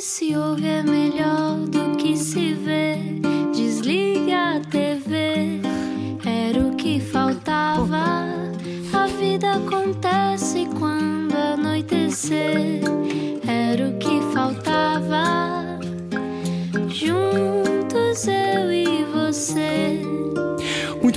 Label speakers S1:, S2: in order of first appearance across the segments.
S1: se ouve é melhor do que se vê. Desliga a TV, era o que faltava. A vida acontece quando anoitecer,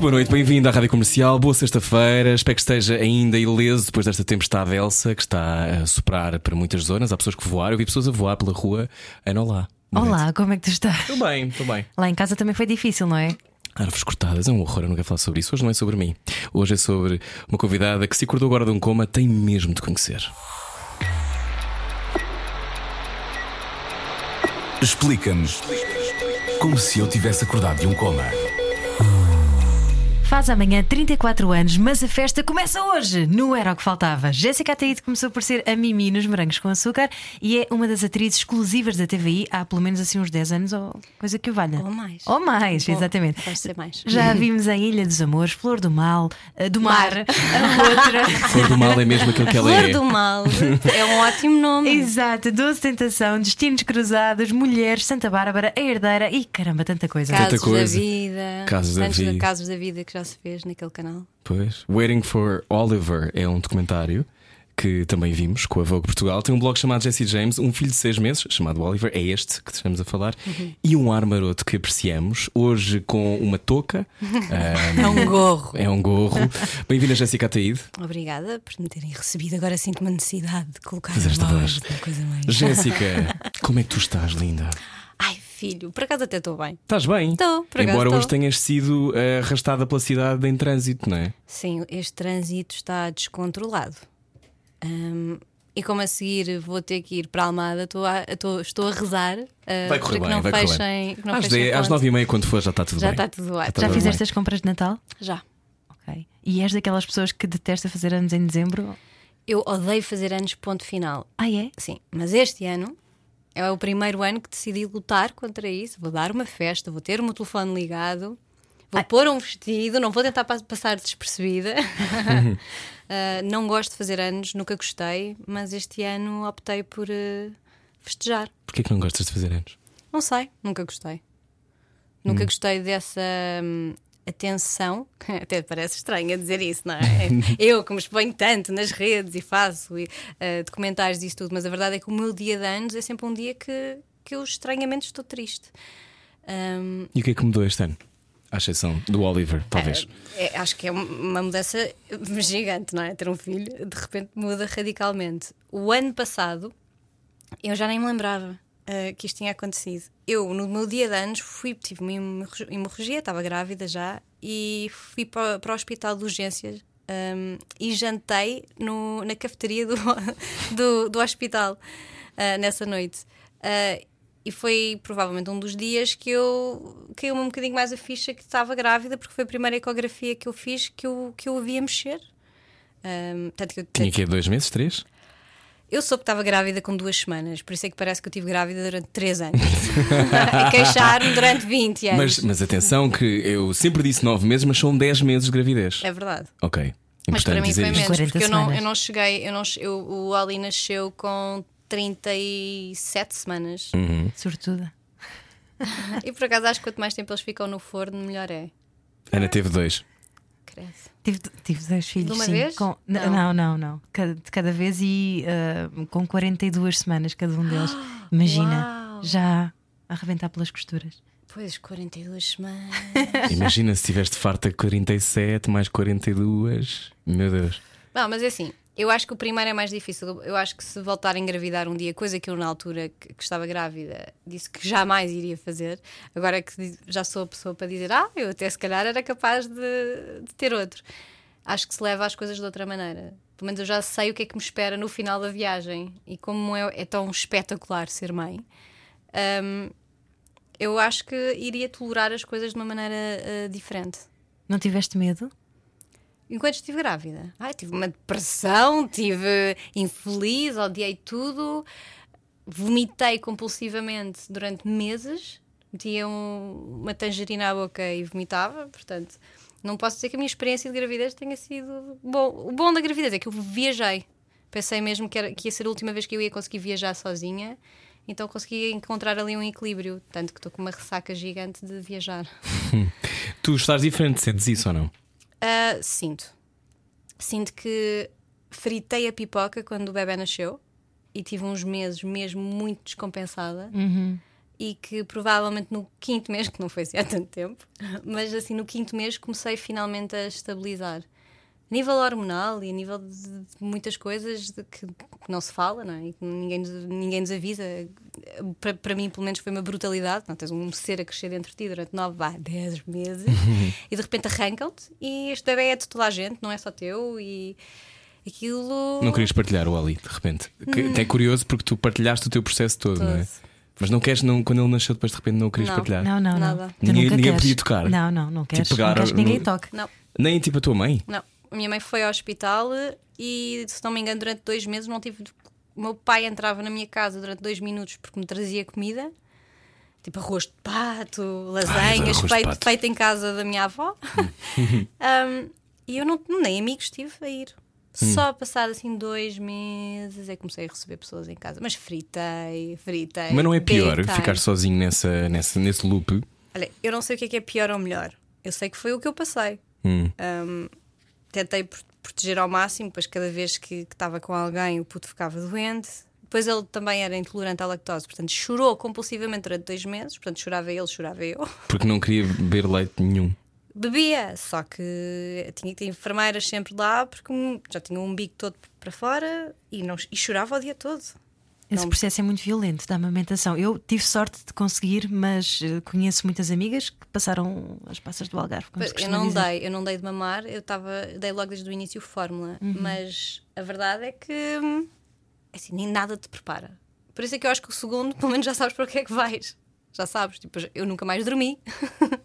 S2: boa noite, bem-vindo à Rádio Comercial. Boa sexta-feira. Espero que esteja ainda ileso depois desta tempestade Elsa que está a soprar para muitas zonas. Há pessoas que voaram. Eu vi pessoas a voar pela rua. Ana, olá. Boa noite.
S3: Olá, como é que tu estás?
S2: Estou bem, estou bem.
S3: Lá em casa também foi difícil, não é?
S2: Árvores cortadas é um horror, eu não quero falar sobre isso. Hoje não é sobre mim. Hoje é sobre uma convidada que se acordou agora de um coma, tem mesmo de conhecer.
S4: Explica-nos como se eu tivesse acordado de um coma.
S3: Faz amanhã 34 anos, mas a festa começa hoje. Não era o que faltava. Jéssica Ataíde começou por ser a Mimi nos Morangos com Açúcar e é uma das atrizes exclusivas da TVI há pelo menos assim uns 10 anos ou coisa que o valha.
S5: Ou mais.
S3: Ou mais,
S5: Ou
S3: exatamente.
S5: Pode ser mais.
S3: Já a vimos em Ilha dos Amores, Flor do Mal, eh, do Mar,
S5: Mar.
S3: a outra.
S2: Flor do mal é mesmo aquilo que ela
S5: Flor
S2: é.
S5: do Mal é um ótimo nome.
S3: Exato, Doce Tentação, Destinos Cruzados, Mulheres, Santa Bárbara, A Herdeira e caramba, tanta coisa.
S2: Tanta
S5: Casos
S2: coisa.
S5: da vida.
S2: Casos da
S5: Tantos
S2: vida.
S5: casos da vida que já se fez naquele canal.
S2: Pois. Waiting for Oliver é um documentário que também vimos com a Vogue Portugal. Tem um blog chamado Jesse James, um filho de seis meses, chamado Oliver, é este que estamos a falar, e um ar maroto que apreciamos, hoje com uma touca. Ah,
S5: É um gorro.
S2: é um gorro. Bem-vinda, Jéssica Ataíde.
S5: Obrigada por me terem recebido. Agora sinto uma necessidade de colocar a voz,
S2: voz.
S5: uma coisa mais.
S2: Jéssica, como é que tu estás, linda?
S5: Filho, por acaso até estou bem.
S2: Estás bem?
S5: Estou, por acaso
S2: Embora
S5: estou.
S2: hoje tenhas sido eh, arrastada pela cidade em trânsito, não é?
S5: Sim, este trânsito está descontrolado. Ahm, e como a seguir vou ter que ir para a Almada, estou a, estou, estou a rezar ah,
S2: Vai correr
S5: para que
S2: bem,
S5: não
S2: vai correr
S5: fechem. que não
S2: Às,
S5: fechem a
S2: às nove e meia, quando for, já está tudo
S5: Já
S2: bem.
S5: está tudo ótimo.
S2: está
S3: Já
S2: tudo
S3: fizeste
S2: bem.
S3: as compras de Natal?
S5: Já.
S3: Ok. E és daquelas pessoas que detesta fazer anos em dezembro?
S5: Eu odeio fazer anos ponto final.
S3: Ah, é?
S5: Sim, mas este ano é o primeiro ano que decidi lutar contra isso. Vou dar uma festa, vou ter o meu telefone ligado, vou pôr um vestido, não vou tentar pa- passar despercebida. Ah, não gosto de fazer anos, nunca gostei, mas este ano optei por eh, festejar.
S2: Porquê que não gostas de fazer anos?
S5: Não sei, nunca gostei. Nunca gostei dessa hum, atenção. Até parece estranho a dizer isso, não é? Eu que me exponho tanto nas redes e faço e, eh, documentários e isso tudo, mas a verdade é que o meu dia de anos é sempre um dia que, que eu estranhamente estou triste. Hum,
S2: E o que é que mudou este ano? À exceção do Oliver, talvez.
S5: é- acho que é uma mudança gigante, não é? Ter um filho de repente muda radicalmente. O ano passado eu já nem me lembrava ah, que isto tinha acontecido. Eu, no meu dia de anos, fui, tive uma hemorra- hemorragia, estava grávida já, e fui para, para o hospital de urgências ahm, e jantei no, na cafeteria do, do, do hospital ah, nessa noite. Ah, e foi provavelmente um dos dias que eu caiu-me um bocadinho mais a ficha que estava grávida, porque foi a primeira ecografia que eu fiz que eu, que eu a via mexer. Ahm, tanto que eu,
S2: Tinha que ir dois meses, três?
S5: Eu soube que estava grávida com duas semanas, por isso é que parece que eu estive grávida durante três anos. a queixar-me durante 20 anos.
S2: Mas, mas atenção, que eu sempre disse nove meses, mas são dez meses de gravidez.
S5: É verdade.
S2: Ok.
S5: Mas para
S2: Importante
S5: mim
S2: dizer
S5: foi menos,
S3: 40
S5: porque eu não, eu não cheguei, eu não, eu, o Ali nasceu com 37 semanas.
S2: Uhum.
S3: Sobretudo.
S5: E por acaso acho que quanto mais tempo eles ficam no forno, melhor é.
S2: Ana teve dois.
S5: Cresce.
S3: Tive, tive dois filhos.
S5: uma
S3: sim,
S5: vez?
S3: com-
S5: Não.
S3: não, não, não. Cada, de cada vez e ah, com 42 semanas cada um deles. Imagina,
S5: Uau!
S3: já a arrebentar pelas costuras.
S5: Pois, 42 semanas.
S2: Imagina se tiveste farta 47 mais 42. Meu Deus.
S5: Não, mas é assim, eu acho que o primeiro é mais difícil. Eu acho que se voltar a engravidar um dia, coisa que eu na altura que, que estava grávida disse que jamais iria fazer, agora que já sou a pessoa para dizer, ah, eu até se calhar era capaz de, de ter outro. Acho que se leva as coisas de outra maneira. Pelo menos eu já sei o que é que me espera no final da viagem e como é, é tão espetacular ser mãe. hum, eu acho que iria tolerar as coisas de uma maneira ah, diferente.
S3: Não tiveste medo?
S5: Enquanto estive grávida. Ai, tive uma depressão, tive infeliz, odiei tudo, vomitei compulsivamente durante meses, metia um- uma tangerina à boca e vomitava, portanto, não posso dizer que a minha experiência de gravidez tenha sido bom. O bom da gravidez é que eu viajei. Pensei mesmo que, era, que ia ser a última vez que eu ia conseguir viajar sozinha Então consegui encontrar ali um equilíbrio, tanto que estou com uma ressaca gigante de viajar.
S2: Tu estás diferente, sentes isso ou não?
S5: Ah, sinto. Sinto que fritei a pipoca quando o bebê nasceu e tive uns meses mesmo muito descompensada. E que provavelmente no quinto mês, que não foi assim há tanto tempo, mas assim no quinto mês comecei finalmente a estabilizar. A nível hormonal e a nível de, de muitas coisas de que, que não se fala, não é? E que ninguém, nos- ninguém nos avisa. Para, para mim, pelo menos, foi uma brutalidade. Não, tens um ser a crescer dentro de ti durante 9, vá, 10 meses e de repente arrancam-te. E este bebê é de toda a gente, não é só teu. E aquilo.
S2: Não querias partilhar o Ali, de repente. Que- É curioso porque tu partilhaste o teu processo todo, não é?
S5: Todo.
S2: Mas não queres, não, quando ele nasceu, depois de repente não o querias
S5: Não.
S2: partilhar?
S3: Não, não, não.
S5: Nada.
S2: Ninguém- ninguém podia tocar?
S3: Não, não, não queres.
S2: pegar
S3: não queres que ninguém toque.
S5: Não,
S2: Nem tipo a tua mãe?
S5: não. A minha mãe foi ao hospital e, se não me engano, durante dois meses não tive. O meu pai entrava na minha casa durante dois minutos porque me trazia comida. Tipo arroz de pato, lasanhas,
S2: de
S5: feito,
S2: pato.
S5: feito em casa da minha avó. Um, e eu não, nem amigos tive a ir.
S2: Hum.
S5: Só passado assim dois meses é que comecei a receber pessoas em casa. Mas fritei, fritei.
S2: Mas não é pior ficar sozinho nessa, nessa, nesse loop?
S5: Olha, eu não sei o que é que é pior ou melhor. Eu sei que foi o que eu passei.
S2: Hum.
S5: Um, tentei pro- proteger ao máximo, pois cada vez que estava com alguém o puto ficava doente. Depois ele também era intolerante à lactose, portanto chorou compulsivamente durante dois meses. Portanto, chorava ele, chorava eu.
S2: Porque não queria beber leite nenhum.
S5: Bebia, só que tinha que ter enfermeiras sempre lá porque já tinha um umbigo todo para fora e, não, e chorava o dia todo.
S3: Esse
S5: Não-
S3: processo é muito violento da amamentação. Eu tive sorte de conseguir, mas eh, conheço muitas amigas que passaram as passas do Algarve.
S5: Eu não
S3: dizer.
S5: dei, eu não dei de mamar, eu estava, dei logo desde o início fórmula,
S3: Uhum.
S5: mas a verdade é que hum, assim, nem nada te prepara. Por isso é que eu acho que o segundo, pelo menos já sabes para o que é que vais. Já sabes, tipo, eu nunca mais dormi.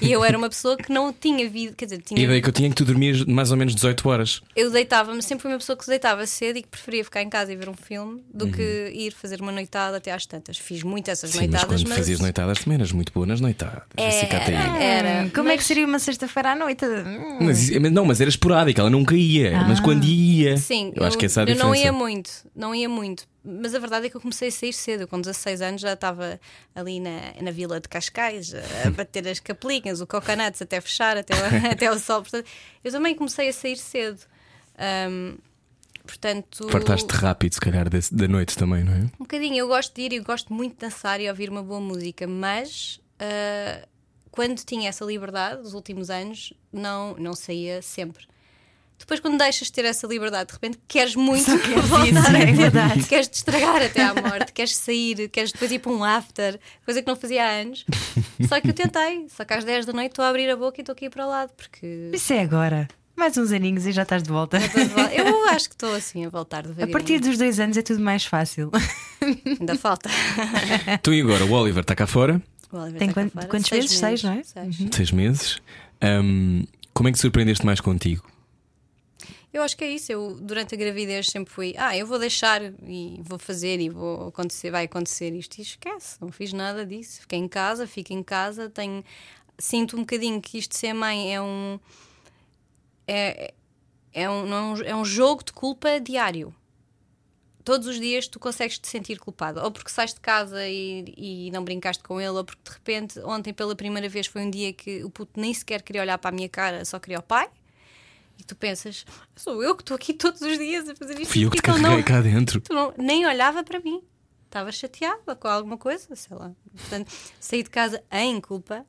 S5: e eu era uma pessoa que não tinha vida, quer dizer,
S2: A
S5: tinha,
S2: ideia que eu tinha é que tu dormias mais ou menos 18 horas.
S5: eu deitava-me, sempre fui uma pessoa que se deitava cedo e que preferia ficar em casa e ver um filme do
S2: Uhum.
S5: que ir fazer uma noitada até às tantas. Fiz muito essas
S2: Sim, mas
S5: noitadas,
S2: quando fazias noitadas também eras muito boa nas noitadas. Aí.
S5: Era,
S3: Hum, Como é que
S5: mas-
S3: seria uma sexta-feira à noite? Hum.
S2: Mas, mas não, mas era esporádica, ela nunca ia. Mas quando ia.
S5: Sim,
S2: eu, acho que essa é a
S5: eu
S2: diferença.
S5: não ia muito, não ia muito. Mas a verdade é que eu comecei a sair cedo. Com 16 anos já estava ali na, na vila de Cascais a bater as capelinhas, o coconuts até fechar, até, o- até o sol. Portanto, eu também comecei a sair cedo. Ahm, portanto,
S2: Fartaste rápido, se calhar, desse- da noite também, não é?
S5: um bocadinho. Eu gosto de ir e gosto muito de dançar e ouvir uma boa música, mas ah, quando tinha essa liberdade, nos últimos anos, não, não saía sempre. Depois, quando deixas de ter essa liberdade, de repente queres muito voltar
S3: isso,
S5: a
S3: é
S5: ter,
S3: verdade.
S5: queres te estragar até à morte, queres sair, queres depois ir para um after, coisa que não fazia há anos. Só que eu tentei, só que às 10 da noite estou a abrir a boca e estou aqui para o lado, porque
S3: Isso é agora. Mais uns aninhos e já estás de volta.
S5: eu acho que estou assim a voltar
S3: A
S5: devagarinho.
S3: partir dos dois anos é tudo mais fácil.
S5: Ainda falta.
S2: Tu e agora, o Oliver está cá fora,
S5: O Oliver
S3: Tem
S5: está cá
S3: quant-
S5: fora.
S3: quantos vezes? Seis, não é?
S5: Seis.
S2: seis meses. Ahm, como é que te surpreendeste mais contigo?
S5: Eu acho que é isso. Eu, durante a gravidez, sempre fui, ah, eu vou deixar e vou fazer e vou acontecer, vai acontecer isto. E esquece, não fiz nada disso. Fiquei em casa, fico em casa, tenho. Sinto um bocadinho que isto de ser mãe é um. É, é, um, não é, um, é um jogo de culpa diário. Todos os dias tu consegues te sentir culpada, ou porque sais de casa e, e não brincaste com ele, ou porque de repente ontem pela primeira vez foi um dia que o puto nem sequer queria olhar para a minha cara, só queria o pai. E tu pensas, sou eu que estou aqui todos os dias a fazer isto.
S2: Fui eu que te
S5: Então
S2: carreguei
S5: não,
S2: cá dentro.
S5: tu não- nem olhava para mim. Estava chateada com alguma coisa, sei lá. Portanto, saí de casa em culpa.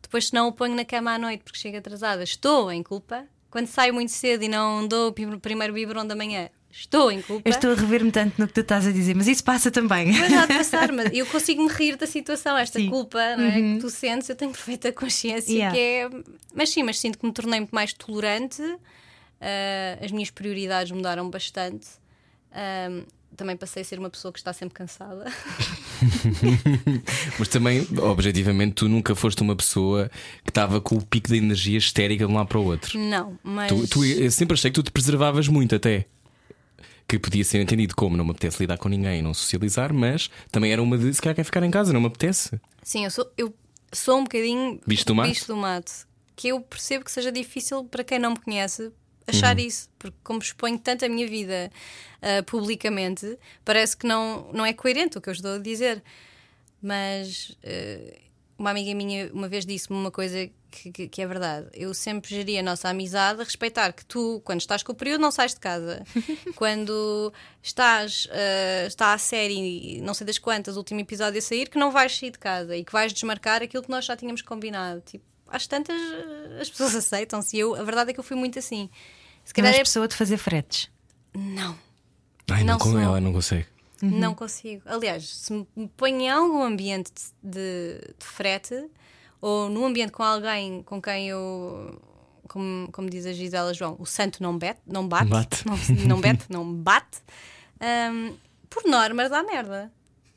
S5: Depois, se não o ponho na cama à noite porque chego atrasada, estou em culpa. Quando saio muito cedo e não dou o prim- primeiro biberon da manhã, estou em culpa.
S3: Eu estou a rever-me tanto no que tu estás a dizer, mas isso passa também.
S5: Mas há de passar, mas eu consigo me rir da situação, esta
S3: Sim. Uhum.
S5: culpa não é, que tu sentes, eu tenho perfeita consciência
S3: Yeah.
S5: que é. Mas sim, mas sinto que me tornei muito mais tolerante, ah, as minhas prioridades mudaram bastante. Ah, também passei a ser uma pessoa que está sempre cansada.
S2: Mas também, objetivamente, tu nunca foste uma pessoa que estava com o pico de energia histérica de um lado para o outro.
S5: Não, mas.
S2: Tu, tu- eu sempre achei que tu te preservavas muito até. Que podia ser entendido como não me apetece lidar com ninguém, não socializar, mas também era uma de se calhar quer ficar em casa, não me apetece.
S5: Sim, eu sou, eu sou um bocadinho
S2: Bicho do mato?
S5: bicho do mato. Que eu percebo que seja difícil para quem não me conhece achar isso, porque como exponho tanto a minha vida ah, publicamente, parece que não, não é coerente o que eu estou a dizer. Mas ah, uma amiga minha uma vez disse-me uma coisa que, que- que é verdade. Eu sempre geria a nossa amizade a respeitar que tu, quando estás com o período, não sais de casa. quando estás, ah, está a série, não sei das quantas, o último episódio a sair, que não vais sair de casa e que vais desmarcar aquilo que nós já tínhamos combinado. Tipo, às tantas ah, as pessoas aceitam-se. E eu, a verdade é que eu fui muito assim. Se
S3: Não
S5: calhar
S3: és
S5: é.
S3: pessoa de fazer fretes.
S5: Não.
S2: Ai, não,
S5: Não
S2: com
S5: sou.
S2: ela não consegue.
S5: Não consigo. Aliás, se me ponho em algum ambiente de- de frete ou num ambiente com alguém com quem eu, como, como diz a Gisela João, o santo não, bet, não bate,
S2: Bate.
S5: Não, não bate, não bate, hum, por norma dá merda.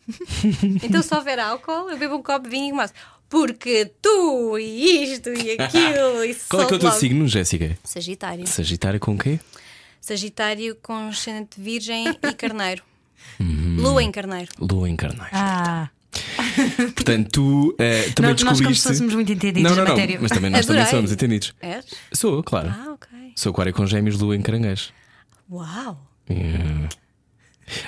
S5: então, se houver álcool, eu bebo um copo de vinho e começo. Porque tu e isto e aquilo e
S2: Qual é que é o teu
S5: logo.
S2: signo, Jéssica?
S5: Sagitário.
S2: Sagitário com o quê?
S5: Sagitário com ascendente virgem e carneiro.
S2: Uhum.
S5: Lua em carneiro.
S2: Lua em carneiro.
S3: Ah,
S2: Portanto, tu eh, também
S3: nós, nós como se
S2: descobriste.
S3: fôssemos muito entendidos
S2: não, não, não, mas também nós também
S5: Adorei.
S2: somos entendidos.
S5: És?
S2: Sou, claro.
S5: Ah, ok.
S2: Sou aquário com gêmeos, lua em caranguejo.
S5: Uau!
S2: Yeah.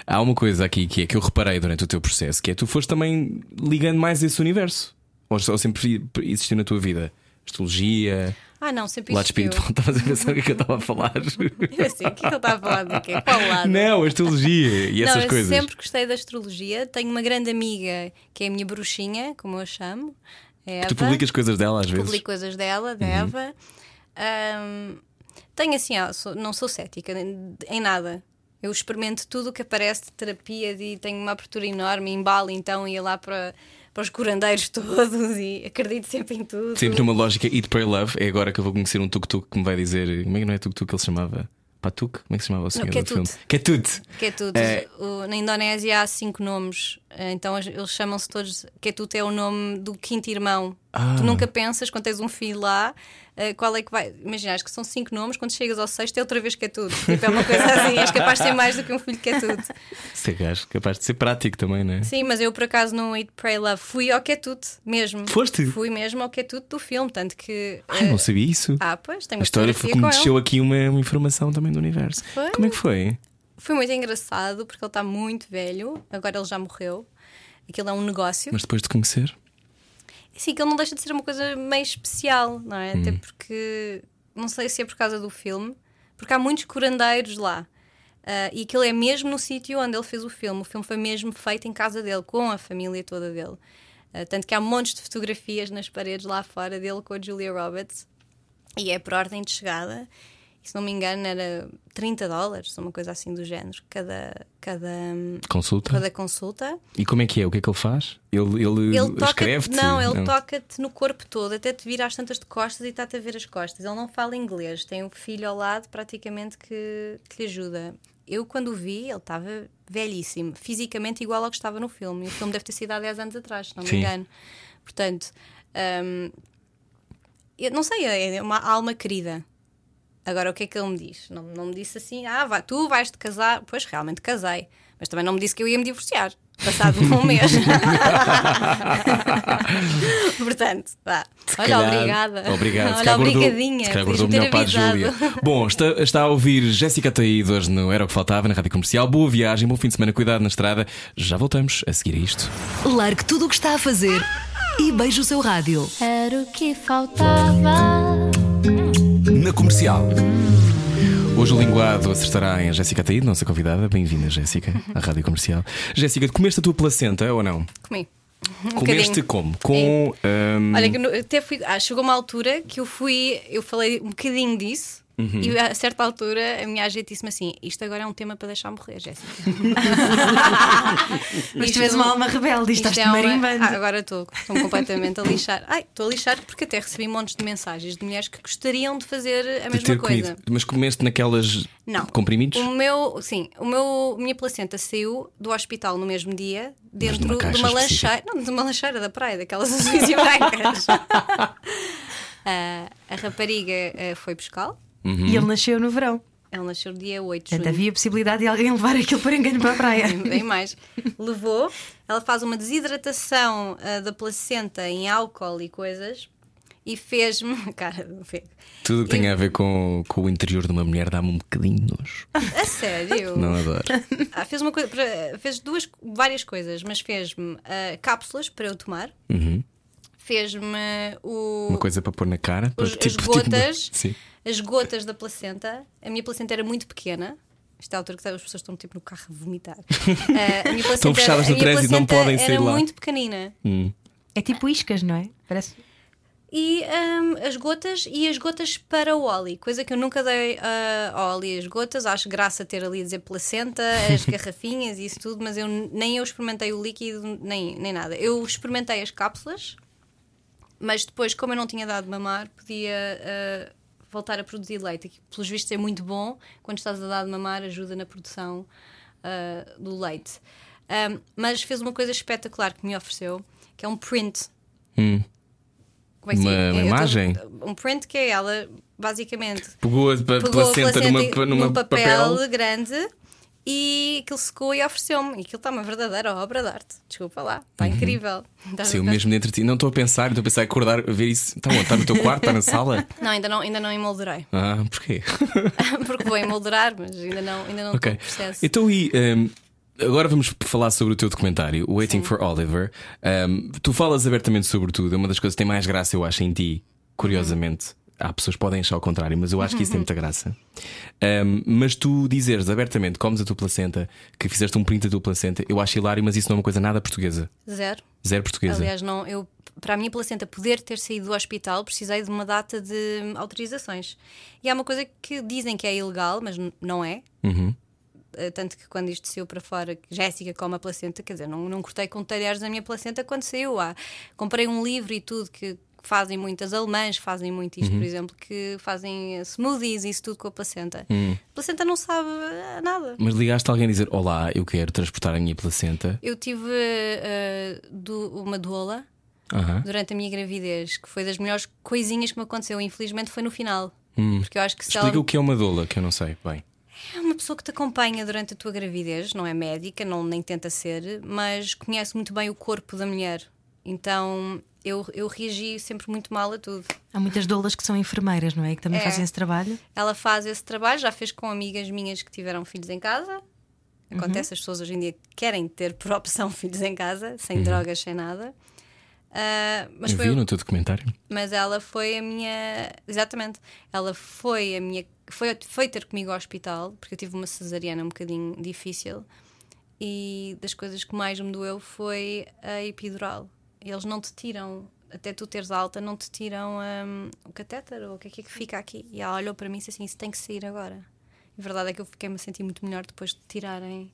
S2: Há uma coisa aqui que é que eu reparei durante o teu processo, que é tu foste também ligando mais esse universo. Ou, ou sempre existiu na tua vida? Astrologia,
S5: Ah, não, sempre
S2: lado espiritual. Estavas a pensar o que é que eu estava a falar?
S5: Eu assim, o que é que ele está a falar do quê? Qual lado?
S2: Não, astrologia e
S5: Não,
S2: essas
S5: eu
S2: coisas.
S5: sempre gostei da astrologia. Tenho uma grande amiga que é a minha bruxinha, como eu a chamo. é
S2: Tu publicas coisas dela às vezes.
S5: Publico coisas dela, da Eva. Ahm, tenho assim, sou- não sou cética em, em nada. Eu experimento tudo o que aparece de terapia e tenho uma abertura enorme, embalo então ia lá para, para os curandeiros todos e acredito sempre em tudo.
S2: Sempre numa lógica Eat, Pray, Love. É agora que eu vou conhecer um tuk-tuk que me vai dizer. Como é que não é tuk-tuk que ele se chamava? Patuk? Como é que se chamava o senhor do
S5: Ketut.
S2: filme? Ketut.
S5: Que é. O- na Indonésia há cinco nomes, eh, então eles chamam-se todos. Ketut é o nome do quinto irmão.
S2: Ah.
S5: Tu nunca pensas quando tens um filho lá, eh, qual é que vai. Imagina, acho que são cinco nomes, quando chegas ao sexto é outra vez Ketut. Tipo, é uma coisa assim, és capaz de ser mais do que um filho Ketut.
S2: Esse gajo, capaz de ser prático também, não é?
S5: Sim, mas eu por acaso no Eat, Pray, Love fui ao Ketut mesmo.
S2: Foste?
S5: Fui mesmo ao Ketut do filme, tanto que.
S2: Ai,
S5: eh,
S2: não sabia isso.
S5: ah, pois, tenho
S2: A história foi como
S5: com
S2: desceu aqui uma, uma informação também do universo.
S5: Foi?
S2: Como é que foi?
S5: Foi muito engraçado porque ele está muito velho, agora ele já morreu. Aquilo é um negócio.
S2: Mas depois de conhecer?
S5: Sim, que ele não deixa de ser uma coisa meio especial, não é?
S2: Hum.
S5: Até porque não sei se é por causa do filme, porque há muitos curandeiros lá. Ah, e aquilo é mesmo no sítio onde ele fez o filme. O filme foi mesmo feito em casa dele, com a família toda dele. Ah, tanto que há montes de fotografias nas paredes lá fora dele com a Julia Roberts. E é por ordem de chegada. Se não me engano, era 30 dólares, uma coisa assim do género, cada, cada, hum,
S2: Consulta?
S5: cada consulta.
S2: E como é que é? O que é que ele faz? Ele, ele,
S5: Ele
S2: escreve-te?
S5: não, ele toca-te no corpo todo, até te vira às tantas de costas e está-te a ver as costas. Ele não fala inglês, tem um filho ao lado praticamente que, que lhe ajuda. Eu, quando o vi, ele estava velhíssimo, fisicamente igual ao que estava no filme. E o filme deve ter sido há 10 anos atrás, se não me
S2: Sim.
S5: engano. Portanto, hum, eu não sei, é uma alma querida. Agora, o que é que ele me diz? Não, não me disse assim, ah, vai, tu vais-te casar. Pois, realmente casei. Mas também não me disse que eu ia me divorciar. Passado um mês. Portanto, vá. Olha,
S2: calhar-
S5: obrigada.
S2: Obrigado. Se
S5: Olha, obrigadinha.
S2: Se calhar guardou melhor para a. Júlia. Bom, está, está a ouvir Jéssica Taído hoje no Era o que Faltava, na Rádio Comercial. Boa viagem, bom fim de semana, cuidado na estrada. Já voltamos a seguir a isto.
S6: Largue tudo o que está a fazer e beije o seu rádio.
S1: Era o que faltava.
S4: Na comercial.
S2: Hoje o linguado acertará em Jéssica Taído, nossa convidada. Bem-vinda, Jéssica, à Rádio Comercial. Jéssica, comeste a tua placenta ou não?
S5: Comi. Um
S2: Comeste
S5: bocadinho.
S2: como? Com. hum,
S5: Olha, eu até fui. Ah, chegou uma altura que eu fui. Eu falei um bocadinho disso.
S2: Uhum.
S5: E a certa altura a minha agente disse-me assim: Isto agora é um tema para deixar morrer, Jéssica.
S3: Mas
S5: Isto-
S3: tu és uma alma rebelde
S5: isto
S3: estás
S5: é
S3: de
S5: uma-
S3: marimbando.
S5: Ah, agora estou completamente a lixar. Ai, estou a lixar porque até recebi montes de mensagens de mulheres que gostariam de fazer a
S2: de
S5: mesma
S2: ter
S5: coisa.
S2: comido. Mas comeste naquelas
S5: Não.
S2: comprimidos?
S5: O meu, sim, o meu, minha placenta saiu do hospital no mesmo dia, dentro de uma
S2: específica.
S5: lancheira, não, de uma lancheira da praia, daquelas azuis e brancas. Ah, a rapariga ah, foi buscá-lo.
S3: E ele nasceu no verão.
S5: Ele nasceu dia 8 de
S3: Portanto,
S5: junho.
S3: havia a possibilidade de alguém levar aquilo por engano para a praia.
S5: Bem- Bem mais. Levou, ela faz uma desidratação ah, da placenta em álcool e coisas e fez-me. Cara, fez.
S2: Tudo o que tem a ver com, com o interior de uma mulher dá-me um bocadinho de nojo.
S5: A sério?
S2: Não adoro.
S5: Ah, fez uma coisa, fez duas, várias coisas, mas fez-me ah, cápsulas para eu tomar. Fez-me o.
S2: Uma coisa para pôr na cara. para,
S5: os- as
S2: tipo,
S5: gotas,
S2: Tipo, sim.
S5: As gotas da placenta. A minha placenta era muito pequena. Esta é a altura que as pessoas estão tipo no carro a vomitar. A minha placenta,
S2: fechadas no trânsito, não
S5: placenta
S2: podem sair
S5: era
S2: lá.
S5: muito pequenina.
S3: É tipo iscas, não é? Parece.
S5: E hum, as gotas e as gotas para o Oli, coisa que eu nunca dei ah, ao Oli as gotas. Acho graça ter ali a dizer placenta, as garrafinhas e isso tudo, mas eu nem eu experimentei o líquido, nem, nem nada. Eu experimentei as cápsulas, mas depois, como eu não tinha dado de mamar, podia ah, voltar a produzir leite. que, Pelos vistos é muito bom. Quando estás a dar de mamar, ajuda na produção ah, do leite. Ahm, mas fez uma coisa espetacular que me ofereceu, que é um print.
S2: Hum.
S5: Como é que se
S2: Uma-
S5: diz?
S2: uma
S5: tô-
S2: imagem?
S5: Um print que é ela, basicamente,
S2: Pegou a
S5: pegou
S2: placenta,
S5: a placenta
S2: numa, numa
S5: num papel,
S2: papel.
S5: grande e aquilo secou e ofereceu-me. E aquilo está uma verdadeira obra de arte. Desculpa lá, está incrível. Estás a
S2: Saiu
S5: ver?
S2: mesmo dentro de ti. Não estou a pensar, estou a pensar em acordar, ver isso. Está onde? Está no teu quarto? Está na sala?
S5: Não, ainda não, ainda não emoldurei.
S2: Ah, porquê?
S5: Porque vou emoldurar, mas ainda não, ainda não
S2: Ok.
S5: estou no processo.
S2: Então, e um, agora vamos falar sobre o teu documentário, Waiting for Oliver. Um, tu falas abertamente sobre tudo, é uma das coisas que tem mais graça, eu acho, em ti, curiosamente. Há pessoas que podem achar o contrário, mas eu acho que isso tem muita graça. Um, mas tu dizeres abertamente, comes a tua placenta, que fizeste um print da tua placenta, eu acho hilário, mas isso não é uma coisa nada portuguesa.
S5: Zero.
S2: Zero portuguesa.
S5: Aliás, não, eu, para a minha placenta poder ter saído do hospital, precisei de uma data de autorizações. E há uma coisa que dizem que é ilegal, mas não é.
S2: Uhum.
S5: Eh, Tanto que quando isto saiu para fora, Jéssica come a placenta, quer dizer, não, não cortei com talheres a minha placenta quando saiu. Ah, comprei um livro e tudo que fazem muitas alemãs, fazem muito isto, por exemplo, que fazem smoothies e isso tudo com a placenta. A placenta não sabe eh, nada.
S2: Mas ligaste a alguém a dizer: Olá, eu quero transportar a minha placenta.
S5: Eu tive eh, do- uma doula
S2: Aham.
S5: durante a minha gravidez, que foi das melhores coisinhas que me aconteceu. Infelizmente foi no final. Porque eu acho que se
S2: Explica
S5: ela
S2: o que é uma doula, que eu não sei. Bem.
S5: é uma pessoa que te acompanha durante a tua gravidez, não é médica, não nem tenta ser, mas conhece muito bem o corpo da mulher. Então eu, eu reagi sempre muito mal a tudo.
S3: Há muitas doulas que são enfermeiras, não é? Que também
S5: É.
S3: fazem esse trabalho.
S5: Ela faz esse trabalho, já fez com amigas minhas que tiveram filhos em casa. Acontece, as pessoas hoje em dia querem ter por opção filhos em casa, sem drogas, sem nada. Ah, mas
S2: eu
S5: foi
S2: vi no teu documentário.
S5: mas ela foi a minha exatamente ela foi a minha foi, foi ter comigo ao hospital porque eu tive uma cesariana um bocadinho difícil e das coisas que mais me doeu foi a epidural eles não te tiram até tu teres alta não te tiram hum, o catéter ou o que é que é que fica aqui? E ela olhou para mim e disse assim isso tem que sair agora. A verdade é que eu fiquei-me a sentir muito melhor depois de tirarem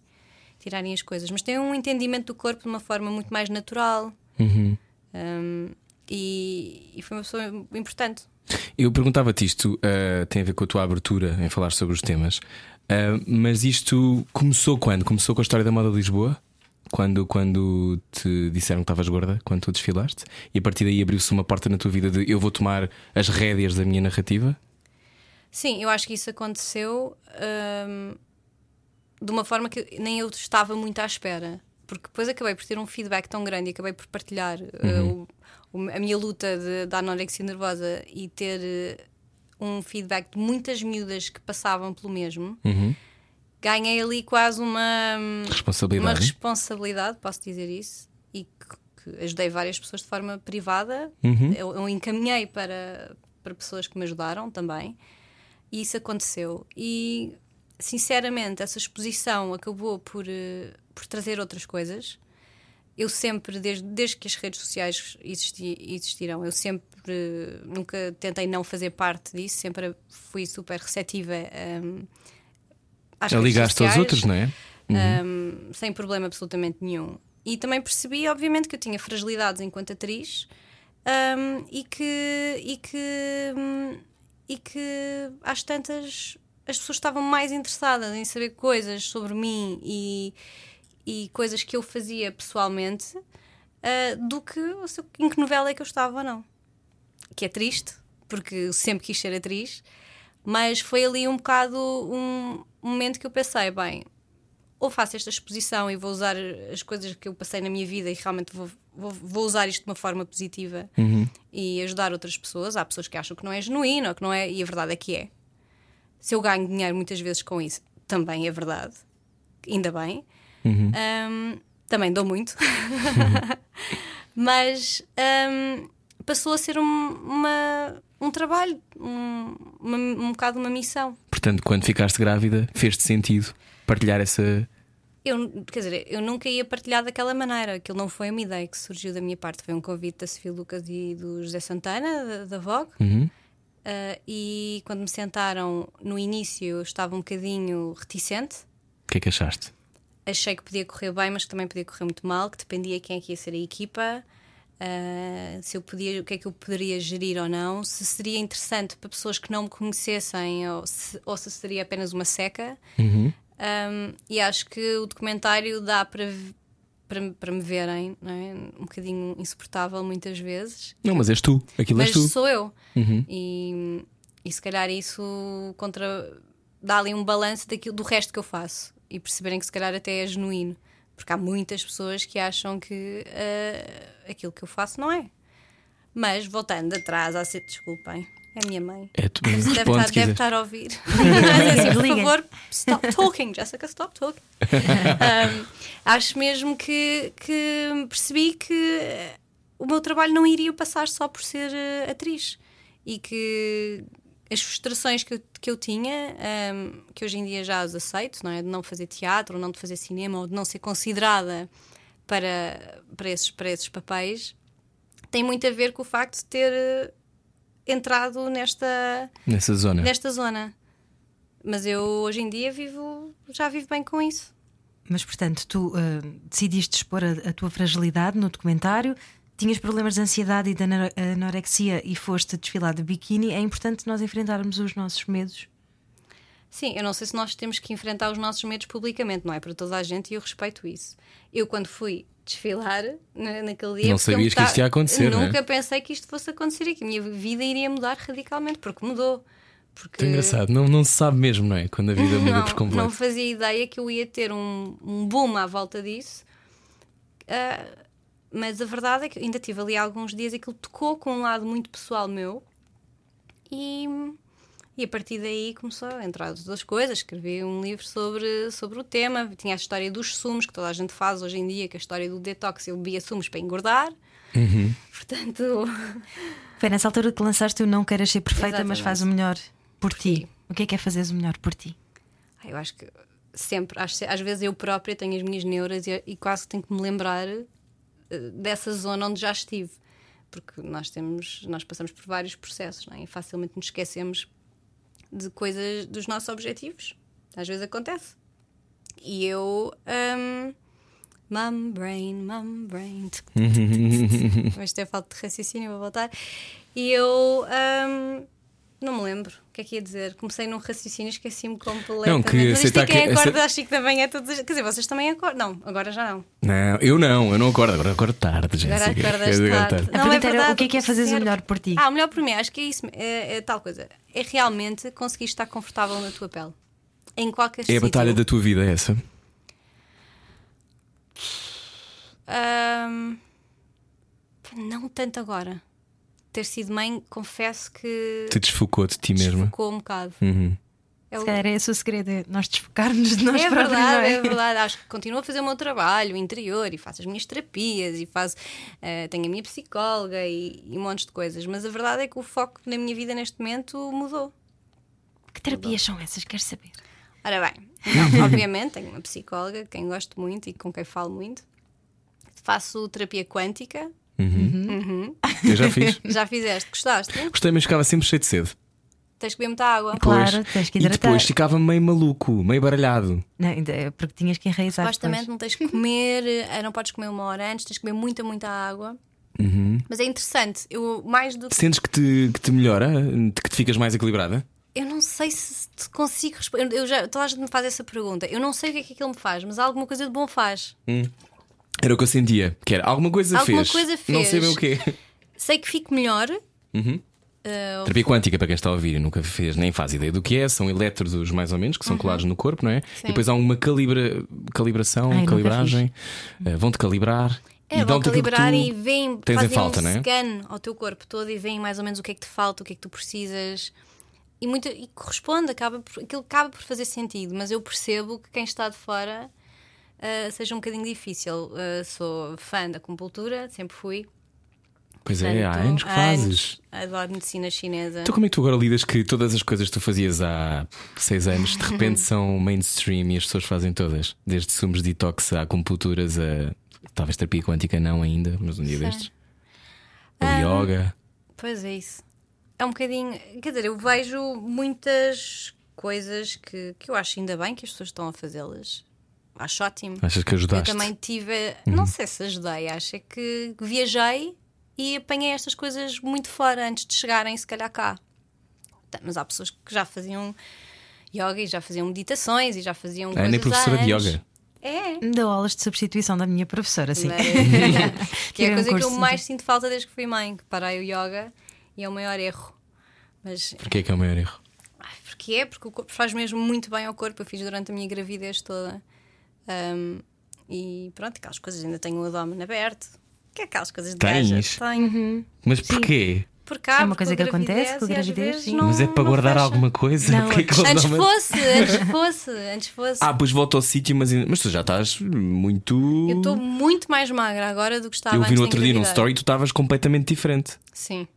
S5: tirarem as coisas. Mas tem um entendimento do corpo de uma forma muito mais natural. Hum, e, e foi uma pessoa importante.
S2: Eu perguntava-te isto, uh, tem a ver com a tua abertura em falar sobre os temas, uh, mas isto começou quando? Começou com a história da moda de Lisboa? Quando, quando te disseram que estavas gorda, quando tu desfilaste, e a partir daí abriu-se uma porta na tua vida de eu vou tomar as rédeas da minha narrativa?
S5: Sim, eu acho que isso aconteceu hum, de uma forma que nem eu estava muito à espera. Porque depois acabei por ter um feedback tão grande e acabei por partilhar uh, o- o- a minha luta de, da anorexia nervosa e ter uh, um feedback de muitas miúdas que passavam pelo mesmo. Ganhei ali quase uma, hum, uma
S2: Responsabilidade.
S5: responsabilidade, posso dizer isso, e que, que ajudei várias pessoas de forma privada. Eu, eu encaminhei para, para pessoas que me ajudaram também, e isso aconteceu. E sinceramente, essa exposição acabou por, eh, por trazer outras coisas. Eu sempre, desde, desde que as redes sociais existi, existiram, eu sempre nunca tentei não fazer parte disso, sempre fui super receptiva hum, às
S2: Já
S5: redes
S2: ligaste aos
S5: sociais
S2: outros, não é?
S5: um, sem problema absolutamente nenhum. E também percebi, obviamente, que eu tinha fragilidades enquanto atriz um, e que. E que, hum, e que às tantas as pessoas estavam mais interessadas em saber coisas sobre mim e, e coisas que eu fazia pessoalmente ah, do que em que novela é que eu estava ou não. Que é triste, porque sempre quis ser atriz, mas foi ali um bocado um momento que eu pensei, bem, ou faço esta exposição e vou usar as coisas que eu passei na minha vida e realmente vou, vou, vou usar isto de uma forma positiva e ajudar outras pessoas. Há pessoas que acham que não é genuíno ou que não é, e a verdade é que é. Se eu ganho dinheiro muitas vezes com isso, também é verdade. Ainda bem. Um, também dou muito. Mas um, passou a ser um, uma, um trabalho, um, uma, um bocado uma missão.
S2: Portanto, quando ficaste grávida, fez-te sentido partilhar essa.
S5: Eu, quer dizer, eu nunca ia partilhar daquela maneira. Aquilo não foi uma ideia que surgiu da minha parte. Foi um convite da Sofia Lucas e do José Santana, da, da Vogue.
S2: Uhum.
S5: Uh, e quando me sentaram no início, eu estava um bocadinho reticente.
S2: O que é que achaste?
S5: Achei que podia correr bem, mas que também podia correr muito mal, que dependia quem é que ia ser a equipa, uh, se eu podia, o que é que eu poderia gerir ou não, se seria interessante para pessoas que não me conhecessem ou se, ou se seria apenas uma seca.
S2: Uhum.
S5: Um, e acho que o documentário dá para, para, para me verem, é? um bocadinho insuportável muitas vezes.
S2: Não, mas és tu, aquilo
S5: Mas
S2: és tu.
S5: sou eu.
S2: Uhum.
S5: E, e se calhar isso contra dá ali um balanço daquilo, do resto que eu faço e perceberem que se calhar até é genuíno. Porque há muitas pessoas que acham que ah, aquilo que eu faço não é. Mas voltando atrás, a ser, desculpem, é a minha mãe.
S2: É tu.
S5: Deve
S2: Responde
S5: estar, deve estar a ouvir. Mas, assim, por favor, stop talking, Jessica, stop talking. Um, acho mesmo que, que percebi que o meu trabalho não iria passar só por ser eh, atriz e que as frustrações que eu, que eu tinha, um, que hoje em dia já as aceito, não é? De não fazer teatro, ou não de fazer cinema, ou de não ser considerada para, para, esses, para esses papéis, tem muito a ver com o facto de ter eh, entrado nesta,
S2: Nessa zona.
S5: nesta zona. Mas eu hoje em dia vivo, já vivo bem com isso.
S3: Mas, portanto, tu ah, decidiste expor a, a tua fragilidade no documentário, tinhas problemas de ansiedade e de ano- anorexia e foste desfilar de biquíni. É importante nós enfrentarmos os nossos medos.
S5: Sim, eu não sei se nós temos que enfrentar os nossos medos publicamente, não é para toda a gente e eu respeito isso. Eu, quando fui desfilar na, naquele dia.
S2: Não sabias que isto ia acontecer, é?
S5: Nunca pensei que isto fosse acontecer e que a minha vida iria mudar radicalmente, porque mudou. Porque
S2: É engraçado, não, não se sabe mesmo, não é? Quando a vida muda
S5: não,
S2: por completo.
S5: não fazia ideia que eu ia ter um, um boom à volta disso. Ah, mas a verdade é que ainda tive ali alguns dias e aquilo tocou com um lado muito pessoal meu. E, e a partir daí começou a entrar outras coisas. Escrevi um livro sobre, sobre o tema. Tinha a história dos sumos, que toda a gente faz hoje em dia, que é a história do detox. Eu bebia sumos para engordar.
S2: Uhum.
S5: Portanto,
S3: Foi nessa altura que lançaste o Não Queres Ser Perfeita, mas
S5: Exatamente.
S3: faz o melhor por ti. O que é que é fazeres o melhor por ti?
S5: Ai, Eu acho que sempre, acho, às vezes eu própria tenho as minhas neuras e, e quase tenho que me lembrar dessa zona onde já estive. Porque nós temos, nós passamos por vários processos é? e facilmente nos esquecemos de coisas dos nossos objetivos. Às vezes acontece. E eu. Um, mum brain, mum brain. Mas ter falta de raciocínio, vou voltar. E eu. um, não me lembro que é que ia dizer. Comecei num raciocínio e esqueci-me completamente.
S2: Não, que
S5: Mas isto é quem acorda
S2: essa-
S5: às 5 da manhã todos os... Quer dizer, vocês também acordam. Não, agora já não.
S2: Não, eu não, eu não acordo, agora acordo tarde,
S5: Agora
S2: Jéssica.
S5: acordas tarde.
S3: A
S5: Não,
S3: pergunta era,
S5: verdade,
S3: o que é que é fazeres o melhor por ti?
S5: Ah, o melhor por mim, acho que é isso. É, é tal coisa. É realmente conseguir estar confortável na tua pele. Em qualquer
S2: É a
S5: sítio.
S2: batalha da tua vida, é essa?
S5: Ahm, não tanto agora. Ter sido mãe, confesso que
S2: Te desfocou de ti mesma.
S5: desfocou um bocado.
S2: Uhum.
S5: É, o-
S3: Se calhar é esse o segredo, é nós desfocarmos de nós
S5: é
S3: próprios.
S5: verdade,
S3: é?
S5: é verdade. Acho que continuo a fazer o meu trabalho interior e faço as minhas terapias e faço, eh, tenho a minha psicóloga e, e montes de coisas. Mas a verdade é que o foco na minha vida neste momento mudou.
S3: Que terapias são essas? Queres saber?
S5: Ora bem, então, obviamente tenho uma psicóloga, quem gosto muito e com quem falo muito. Faço terapia quântica.
S2: Eu já fiz.
S5: Já fizeste? Gostaste?
S2: Gostei, mas ficava sempre cheio de sede.
S5: Tens que beber muita água.
S3: Claro,
S2: Pois.
S3: tens que
S2: E
S3: hidratar.
S2: depois ficava meio maluco, meio baralhado.
S3: Não, ainda é porque tinhas que enraizar.
S5: Supostamente
S3: depois.
S5: não tens que comer, eh, não podes comer uma hora antes, tens que beber muita, muita água.
S2: Uhum.
S5: Mas é interessante, eu mais do que.
S2: Sentes que te, que te melhora? Que te ficas mais equilibrada?
S5: Eu não sei se te consigo responder. Eu já, toda a gente me faz essa pergunta. Eu não sei o que é que aquilo me faz, mas alguma coisa de bom faz.
S2: Era o que eu sentia. Que era alguma coisa
S5: Alguma
S2: fez.
S5: coisa
S2: Não sei
S5: fez.
S2: bem o quê.
S5: Sei que fico melhor.
S2: Uhum.
S5: eh,
S2: Terapia quântica, para quem está a ouvir e nunca fez, nem faz ideia do que é, são elétrodos mais ou menos que são colados no corpo, não é? E depois há uma calibra, calibração,
S3: Ai,
S2: calibragem, eh, vão-te calibrar.
S5: É,
S2: e
S5: vão calibrar e
S2: em
S5: fazem
S2: falta,
S5: um
S2: não é?
S5: scan ao teu corpo todo e veem mais ou menos o que é que te falta, o que é que tu precisas. E, muito, e corresponde, acaba por, aquilo acaba por fazer sentido, mas eu percebo que quem está de fora ah, seja um bocadinho difícil. Ah, sou fã da acupuntura, sempre fui.
S2: Pois é, há
S5: Portanto,
S2: anos que fazes.
S5: anos. Adoro medicina chinesa.
S2: Então, como é que tu agora lidas que todas as coisas que tu fazias há seis anos de repente são mainstream e as pessoas fazem todas? Desde sumos de detox a acupunturas a. Talvez terapia quântica não ainda, mas um dia
S5: Sim.
S2: destes. O
S5: Ah,
S2: yoga.
S5: Pois é isso. É um bocadinho. Quer dizer, eu vejo muitas coisas que, que eu acho ainda bem que as pessoas estão a fazê-las. Acho ótimo.
S2: Achas que
S5: Eu
S2: ajudaste?
S5: também tive.
S2: Uhum.
S5: Não sei se ajudei, acho é que viajei e apanhei estas coisas muito fora antes de chegarem, se calhar cá. Tá, Mas há pessoas que já faziam yoga e já faziam meditações e já faziam.
S2: A Ana é professora de yoga.
S5: É.
S3: Dou aulas de substituição da minha professora, sim.
S5: Mas- que é a
S3: um
S5: coisa que eu mais sinto falta desde que fui mãe, que parei o yoga e é o maior erro. Mas
S2: Porquê é que é o maior erro?
S5: Ai, porque é, porque o corpo faz mesmo muito bem ao corpo. Eu fiz durante a minha gravidez toda. Um, e pronto, aquelas coisas ainda tenho o abdômen aberto. Que é aquelas coisas de
S2: Tens?
S5: gaja. Tenho.
S2: Mas porquê?
S5: Porque há,
S3: É uma
S5: porque
S3: coisa que acontece com a
S5: e
S3: gravidez,
S5: não-
S2: Mas é para guardar
S5: fecha.
S2: alguma coisa?
S3: Não,
S2: eles
S5: Antes fosse, antes fosse, antes fosse.
S2: Ah, pois volta ao sítio, mas, mas tu já estás muito.
S5: Eu estou muito mais magra agora do que estava
S2: Eu vi no outro dia num story e tu estavas completamente diferente.
S5: Sim.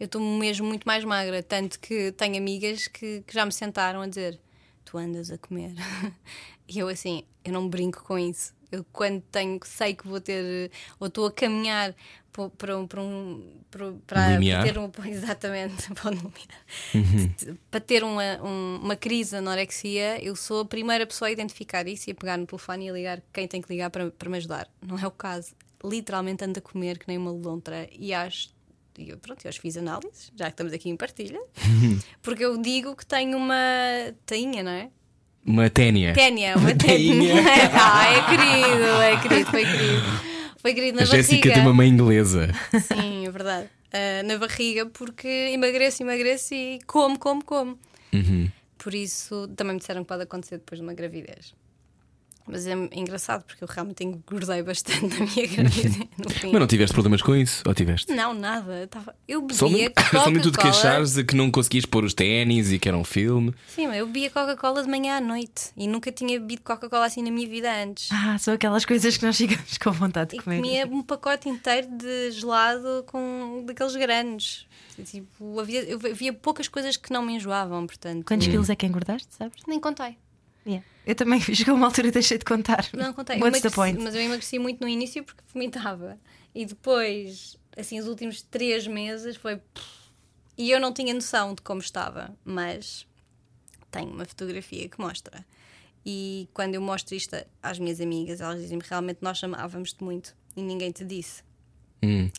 S5: Eu estou mesmo muito mais magra, tanto que tenho amigas que, que já me sentaram a dizer: Tu andas a comer. E eu assim, eu não brinco com isso. Eu quando tenho, sei que vou ter, ou estou a caminhar para um. Para, um, para, para, ter um. Exatamente, para, um limiar. para ter uma, um- uma crise de anorexia, eu sou a primeira pessoa a identificar isso e a pegar no telefone e a ligar quem tem que ligar para, para me ajudar. Não é o caso. Literalmente ando a comer que nem uma lontra e acho e eu, pronto, eu hoje fiz análises, já que estamos aqui em partilha, porque eu digo que tenho uma tainha, não é?
S2: Uma ténia.
S5: Ténia, uma ténia. ah, é querido, é querido, foi querido. Foi querido na
S2: A Jéssica
S5: barriga.
S2: tem uma mãe inglesa.
S5: Sim, é verdade. Ah, na barriga, porque emagreço, emagreço e como, como, como.
S2: Uhum.
S5: Por isso, também me disseram que pode acontecer depois de uma gravidez. Mas é engraçado porque eu realmente engordei bastante na minha gravidez.
S2: Mas não tiveste problemas com isso? Ou tiveste?
S5: Não, nada. Eu Tava... Eu bebia
S2: Somente, somente tu te
S5: Coca-Cola.
S2: queixares de que não conseguias pôr os ténis e que era um filme.
S5: Sim, mas eu bebia Coca-Cola de manhã à noite e nunca tinha bebido Coca-Cola assim na minha vida antes.
S3: Ah, são aquelas coisas que nós ficamos com vontade de
S5: E
S3: comer.
S5: comia um pacote inteiro de gelado com daqueles grandes. Tipo, havia, eu havia poucas coisas que não me enjoavam, portanto.
S3: Quantos quilos é que engordaste, sabes?
S5: Nem contei.
S3: Yeah. Eu também chegou uma altura e deixei de contar.
S5: Não contei. Eu
S3: What's the point?
S5: Mas eu emagreci muito no início porque vomitava. E depois, assim, os últimos três meses foi. E eu não tinha noção de como estava, mas tenho uma fotografia que mostra. E quando eu mostro isto às minhas amigas, elas dizem-me realmente nós amávamos-te muito e ninguém te disse.
S2: Hum.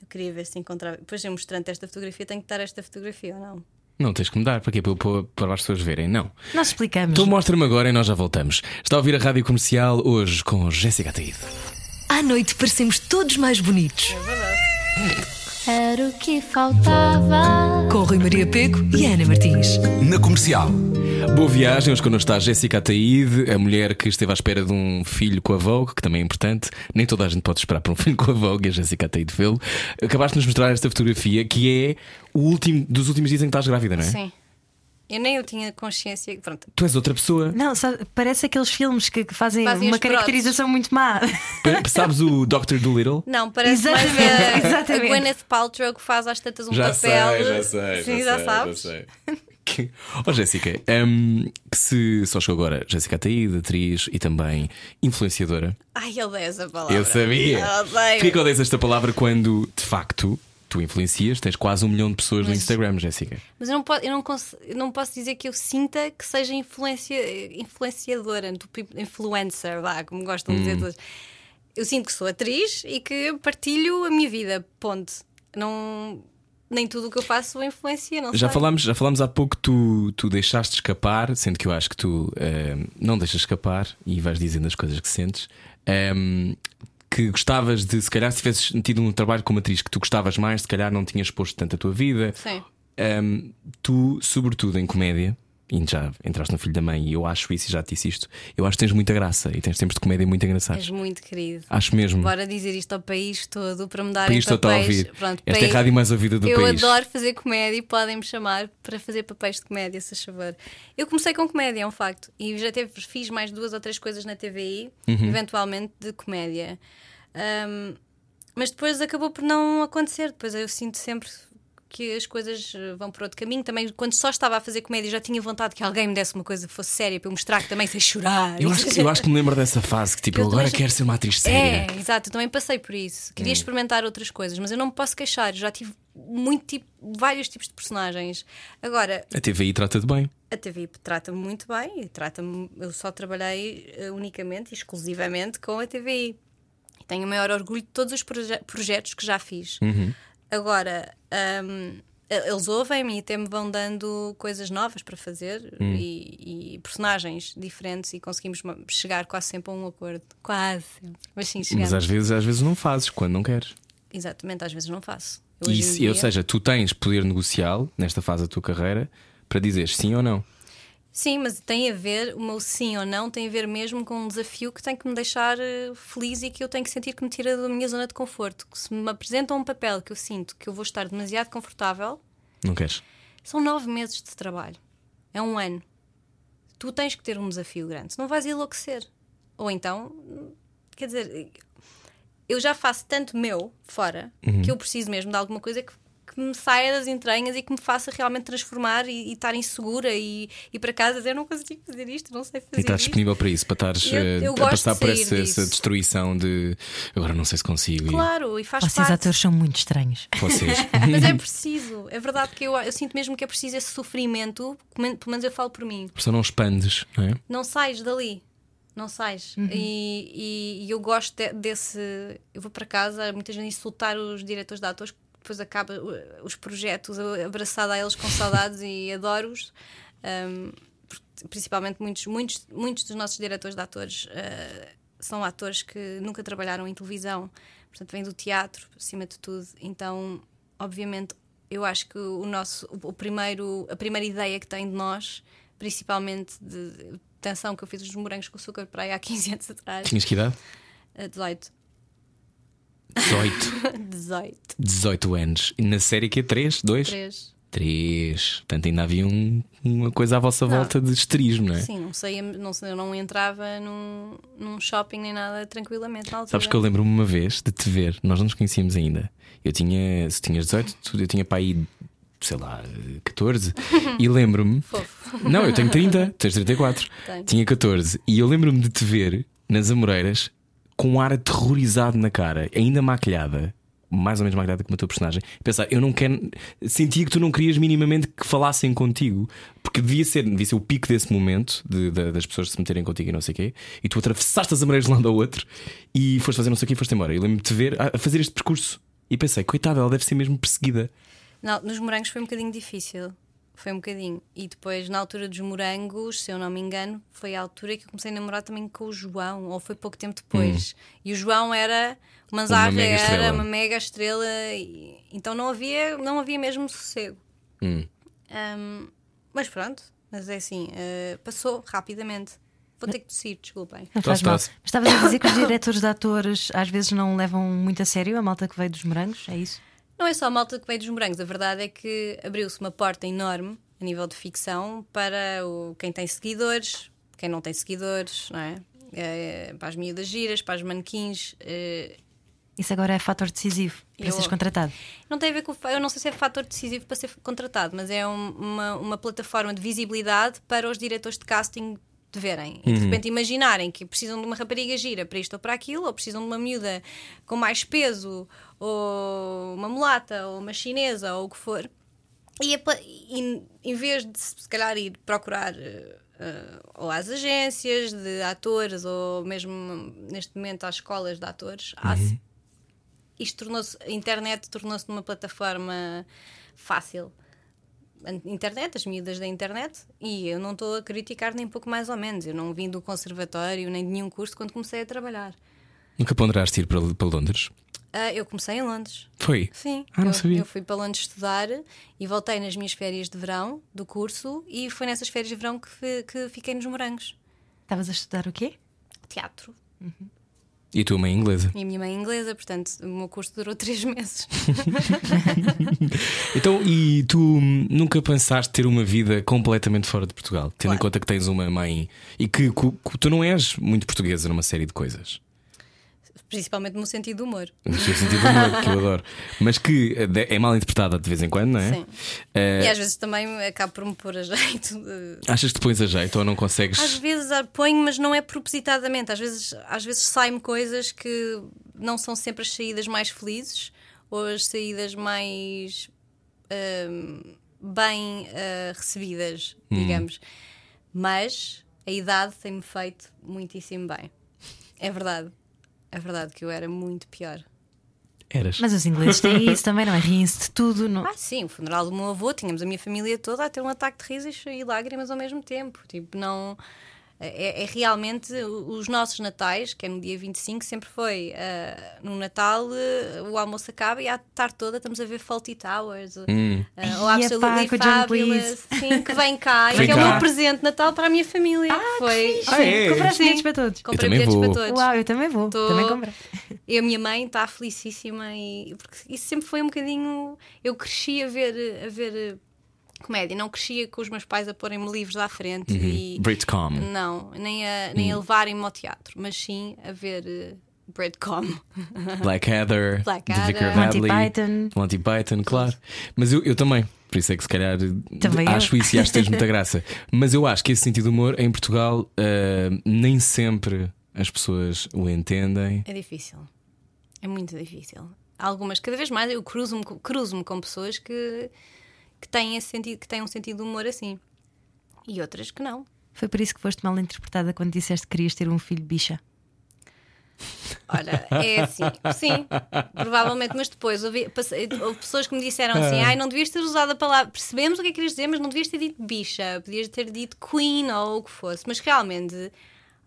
S5: Eu queria ver se encontrava. Depois eu mostrando esta fotografia, tenho que dar esta fotografia ou não?
S2: Não tens que mudar. Para quê? Para, para, para as pessoas verem? Não.
S3: Nós explicamos.
S2: Então mostra-me agora e nós já voltamos. Está a ouvir a rádio comercial hoje com Jéssica Ataíde.
S6: À noite parecemos todos mais bonitos.
S1: Era o que faltava.
S6: Com Rui Maria Peco e Ana Martins.
S4: Na comercial.
S2: Boa viagem, hoje connosco está a Jéssica Ataíde, a mulher que esteve à espera de um filho com a Vogue, que também é importante. Nem toda a gente pode esperar por um filho com a Vogue e a Jéssica Ataíde vê-lo. Acabaste de nos mostrar esta fotografia que é o último dos últimos dias em que estás grávida, não é?
S5: Sim. Eu nem eu tinha consciência. Pronto,
S2: Tu és outra pessoa.
S3: Não, sabe, parece aqueles filmes que, fazem,
S5: Fazem
S3: uma caracterização muito má.
S2: Pa- Sabes o Dr. Dolittle?
S5: Não, parece
S3: Exatamente,
S5: mais a,
S3: exatamente.
S5: a Gwyneth Paltrow que faz às tantas um
S2: Já
S5: papel.
S2: sei, já sei.
S5: Sim, já, sabes.
S2: Que- Oh, Jéssica, hum, que se só chegou agora, Jéssica Ataíde, atriz e também influenciadora.
S5: Ai, eu odeio essa palavra.
S2: Eu sabia.
S5: Eu odeio.
S2: Odeias esta palavra quando, de facto, tu influencias? Tens quase um milhão de pessoas no
S5: Mas-
S2: Instagram, Jéssica.
S5: Mas eu não, posso, eu, não eu não posso dizer que eu sinta que seja influencia, influenciadora, influencer, vá, como gostam de dizer
S2: Hum.
S5: todos. Eu sinto que sou atriz e que partilho a minha vida, ponto. Não, nem tudo o que eu faço influencia, não
S2: Já
S5: sei.
S2: falámos, já falámos há pouco que tu, tu deixaste escapar, sendo que eu acho que tu hum, não deixas escapar e vais dizendo as coisas que sentes. hum, que gostavas de, se calhar, se tivesses tido um trabalho como atriz que tu gostavas mais, se calhar não tinhas exposto tanto a tua vida.
S5: Sim.
S2: Hum, tu, sobretudo em comédia, e já entraste no filho da mãe, e eu acho isso e já te disse isto. Eu acho que tens muita graça e tens tempos de comédia muito engraçados.
S5: És muito querido.
S2: Acho mesmo.
S5: Bora dizer isto ao país todo para me
S2: O
S5: darem
S2: país todo está a
S5: papéis.
S2: ouvir.
S5: Pronto,
S2: Esta é
S5: país-
S2: a rádio mais ouvida do
S5: eu
S2: país.
S5: adoro fazer comédia e podem-me chamar para fazer papéis de comédia, se favor. Eu comecei com comédia, é um facto. E já teve, fiz mais duas ou três coisas na TVI,
S2: Uhum.
S5: eventualmente de comédia. Ahm, mas depois acabou por não acontecer. Depois eu sinto sempre que as coisas eh, vão por outro caminho. Também, quando só estava a fazer comédia, já tinha vontade que alguém me desse uma coisa que fosse séria para eu mostrar que também sei chorar.
S2: Eu acho, que- eu acho que me lembro dessa fase que tipo,
S5: Eu
S2: eu agora
S5: também-
S2: quero ser uma atriz séria.
S5: É, exato, eu também passei por isso.
S2: Hum.
S5: Queria experimentar outras coisas, mas eu não me posso queixar. Já tive muito tipo, vários tipos de personagens. Agora,
S2: A TVI trata-te bem.
S5: a TV trata-me muito bem trata-me. Eu só trabalhei eh, unicamente e exclusivamente com a TVI. Tenho o maior orgulho de todos os proje- projetos que já fiz. Agora, hum, eles ouvem-me e até me vão dando coisas novas para fazer e, e personagens diferentes e conseguimos chegar quase sempre a um acordo. Quase sempre. Mas sim, chegamos.
S2: Mas às vezes, às vezes não fazes quando não queres.
S5: Exatamente, às vezes não faço.
S2: E
S5: Hoje em
S2: se-
S5: dia-
S2: Ou seja, tu tens poder negocial nesta fase da tua carreira para dizer sim ou não.
S5: Sim, mas tem a ver, o meu sim ou não tem a ver mesmo com um desafio que tem que me deixar eh, feliz e que eu tenho que sentir que me tira da minha zona de conforto. Que se me apresentam um papel que eu sinto que eu vou estar demasiado confortável,
S2: Não queres?
S5: são nove meses de trabalho. É um ano. Tu tens que ter um desafio grande, senão vais enlouquecer. Ou então, quer dizer, eu já faço tanto meu fora que eu preciso mesmo de alguma coisa que, que me saia das entranhas e que me faça realmente transformar e, e estar insegura e ir para casa dizer eu não consigo fazer isto, não sei fazer
S2: E estás
S5: isto.
S2: disponível para isso, para estares
S5: Eu-
S2: eh,
S5: eu
S2: a
S5: gosto
S2: passar
S5: de
S2: por essa, essa destruição de agora não sei se consigo. e
S5: Claro, e faz
S3: Vocês
S5: parte.
S3: atores são muito estranhos.
S2: Vocês.
S5: Mas é preciso, é verdade que eu, eu sinto mesmo que é preciso esse sofrimento, pelo menos- eu falo por mim.
S2: Por isso não expandes, não é?
S5: não sais dali. Não sais. E, e- e eu gosto de- desse. Eu vou para casa muitas vezes insultar os diretores de atores, depois acaba os projetos abraçada a eles com saudades e adoro-os. Um, principalmente muitos, muitos, muitos dos nossos diretores de atores uh, são atores que nunca trabalharam em televisão, portanto, vêm do teatro, acima de tudo. Então, obviamente, eu acho que o nosso, o, o primeiro, a primeira ideia que tem de nós, principalmente de atenção que eu fiz os morangos com açúcar para aí há 15 anos atrás,
S2: Tinhas que idade?
S5: uh, 18.
S2: 18.
S5: 18.
S2: 18 anos. E na série que é 3? 2?
S5: 3.
S2: 3. Portanto, ainda havia um- uma coisa à vossa volta de esterismo, não é?
S5: Sim, não sei, não eu não entrava num, num shopping nem nada tranquilamente na altura.
S2: Sabes que eu lembro-me uma vez de te ver, nós não nos conhecíamos ainda. Eu tinha, se tinhas 18, tu- eu tinha para aí, sei lá, 14. e lembro-me. Não, eu tenho 30, tens 34.
S5: Tenho.
S2: Tinha 14. E eu lembro-me de te ver nas Amoreiras com um ar aterrorizado na cara, ainda maquilhada. Mais ou menos maquilhada como a tua personagem. Pensar, eu não quero. Sentia que tu não querias minimamente que falassem contigo, porque devia ser, devia ser o pico desse momento de- de- das pessoas se meterem contigo e não sei o quê. E tu atravessaste as Amoreiras de um lado ao outro e foste fazer não sei o quê e foste embora. Eu lembro-me de ver a, a fazer este percurso e pensei, coitada, ela deve ser mesmo perseguida.
S5: Não, nos morangos foi um bocadinho difícil. Foi um bocadinho. E depois, na altura dos morangos, se eu não me engano, foi a altura que eu comecei a namorar também com o João, ou foi pouco tempo depois. E o João era. O Manzarra
S2: mega
S5: era
S2: estrela.
S5: uma mega estrela, e- então não havia, não havia mesmo sossego.
S2: Hum.
S5: Ahm, mas pronto, mas é assim, eh, passou rapidamente. Vou ter que tossir, desculpem.
S3: Não faz mal. Mas estavas a dizer que os diretores de atores às vezes não levam muito a sério a malta que veio dos morangos, é isso?
S5: Não é só a malta que veio dos morangos, a verdade é que abriu-se uma porta enorme a nível de ficção para o, quem tem seguidores, quem não tem seguidores, não é? Eh, para as miúdas giras, para os manequins. eh,
S3: Isso agora é fator decisivo para
S5: Eu-
S3: seres contratado.
S5: não tem a ver com. Eu não sei se é fator decisivo para ser contratado, mas é um- uma, uma plataforma de visibilidade para os diretores de casting de verem. E de repente imaginarem que precisam de uma rapariga gira para isto ou para aquilo, ou precisam de uma miúda com mais peso, ou uma mulata, ou uma chinesa, ou o que for. E, e em vez de se calhar ir procurar eh, ou às agências de atores ou mesmo neste momento às escolas de atores, há- isto tornou-se, a internet tornou-se numa plataforma fácil. Internet, as miúdas da internet, e eu não estou a criticar nem pouco mais ou menos. Eu não vim do conservatório nem de nenhum curso quando comecei a trabalhar.
S2: Nunca ponderaste ir para, para Londres?
S5: Ah, eu comecei em Londres.
S2: Foi?
S5: Sim,
S2: Ah, não
S5: eu,
S2: sabia.
S5: eu fui para Londres estudar e voltei nas minhas férias de verão do curso e foi nessas férias de verão que, que fiquei nos morangos.
S3: Estavas a estudar o quê?
S5: Teatro.
S2: E a tua mãe inglesa?
S5: E a minha mãe é inglesa, portanto o meu curso durou três meses.
S2: Então, e tu nunca pensaste ter uma vida completamente fora de Portugal? Tendo em
S5: Claro.
S2: conta que tens uma mãe e que, que- que tu não és muito portuguesa numa série de coisas.
S5: Principalmente no sentido do humor.
S2: No seu sentido de humor, que eu adoro. Mas que eh, é mal interpretada de vez em quando, não é?
S5: Sim.
S2: Eh,
S5: E às vezes também acabo por me pôr a jeito. de-
S2: Achas que te pões a jeito ou não consegues?
S5: Às vezes ponho, mas não é propositadamente. Às vezes, às vezes saem-me coisas que não são sempre as saídas mais felizes ou as saídas mais ahm, bem ah, recebidas, digamos. Mas a idade tem-me feito muitíssimo bem. É verdade. É verdade que eu era muito pior.
S2: Eras.
S3: Mas os ingleses têm isso também, não é? Riem-se de tudo. Não...
S5: Ah, sim, o funeral do meu avô, tínhamos a minha família toda a ter um ataque de risos e lágrimas ao mesmo tempo. Tipo, não. É, é realmente os nossos natais, que é no dia 25, sempre foi ah, no Natal eh, o almoço acaba e à tarde toda estamos a ver Faulty Towers ah,
S2: Hum.
S5: ou
S3: Ai,
S5: Absolutely
S3: John
S5: Fabulous, sim, que vem cá e que é o meu presente de Natal para a minha família. foi.
S2: Ah, é?
S3: Compraste
S5: Sim.
S3: bilhetes para todos.
S5: Comprei
S2: também
S5: bilhetes
S2: vou.
S5: para todos.
S3: Uau, eu também vou.
S5: Tô-
S3: Também comprei.
S5: E a minha mãe está felicíssima e porque isso sempre foi um bocadinho. Eu cresci a ver, a ver comédia, não crescia com os meus pais a porem-me livros à frente e
S2: Britcom.
S5: não, nem a, nem a levarem-me ao teatro, mas sim a ver uh, Breadcom.
S2: Blackadder. The Vicar of
S3: Monty
S2: Hadley,
S3: Python.
S2: Monty Python, claro. Mas eu, eu também. Por isso é que se calhar
S3: Também eu.
S2: acho isso e acho que tens muita graça. Mas eu acho que esse sentido de humor em Portugal ah, nem sempre as pessoas o entendem.
S5: É difícil. É muito difícil. Algumas, cada vez mais, eu cruzo-me cruzo-me com pessoas que, que, têm esse sentido, que têm um sentido de humor assim. E outras que não.
S3: Foi por isso que foste mal interpretada quando disseste que querias ter um filho bicha.
S5: Olha, é assim, sim, provavelmente, mas depois houve, passei- houve pessoas que me disseram assim: ai, não devias ter usado a palavra. Percebemos o que é que querias dizer, mas não devias ter dito bicha, podias ter dito queen ou o que fosse. Mas realmente,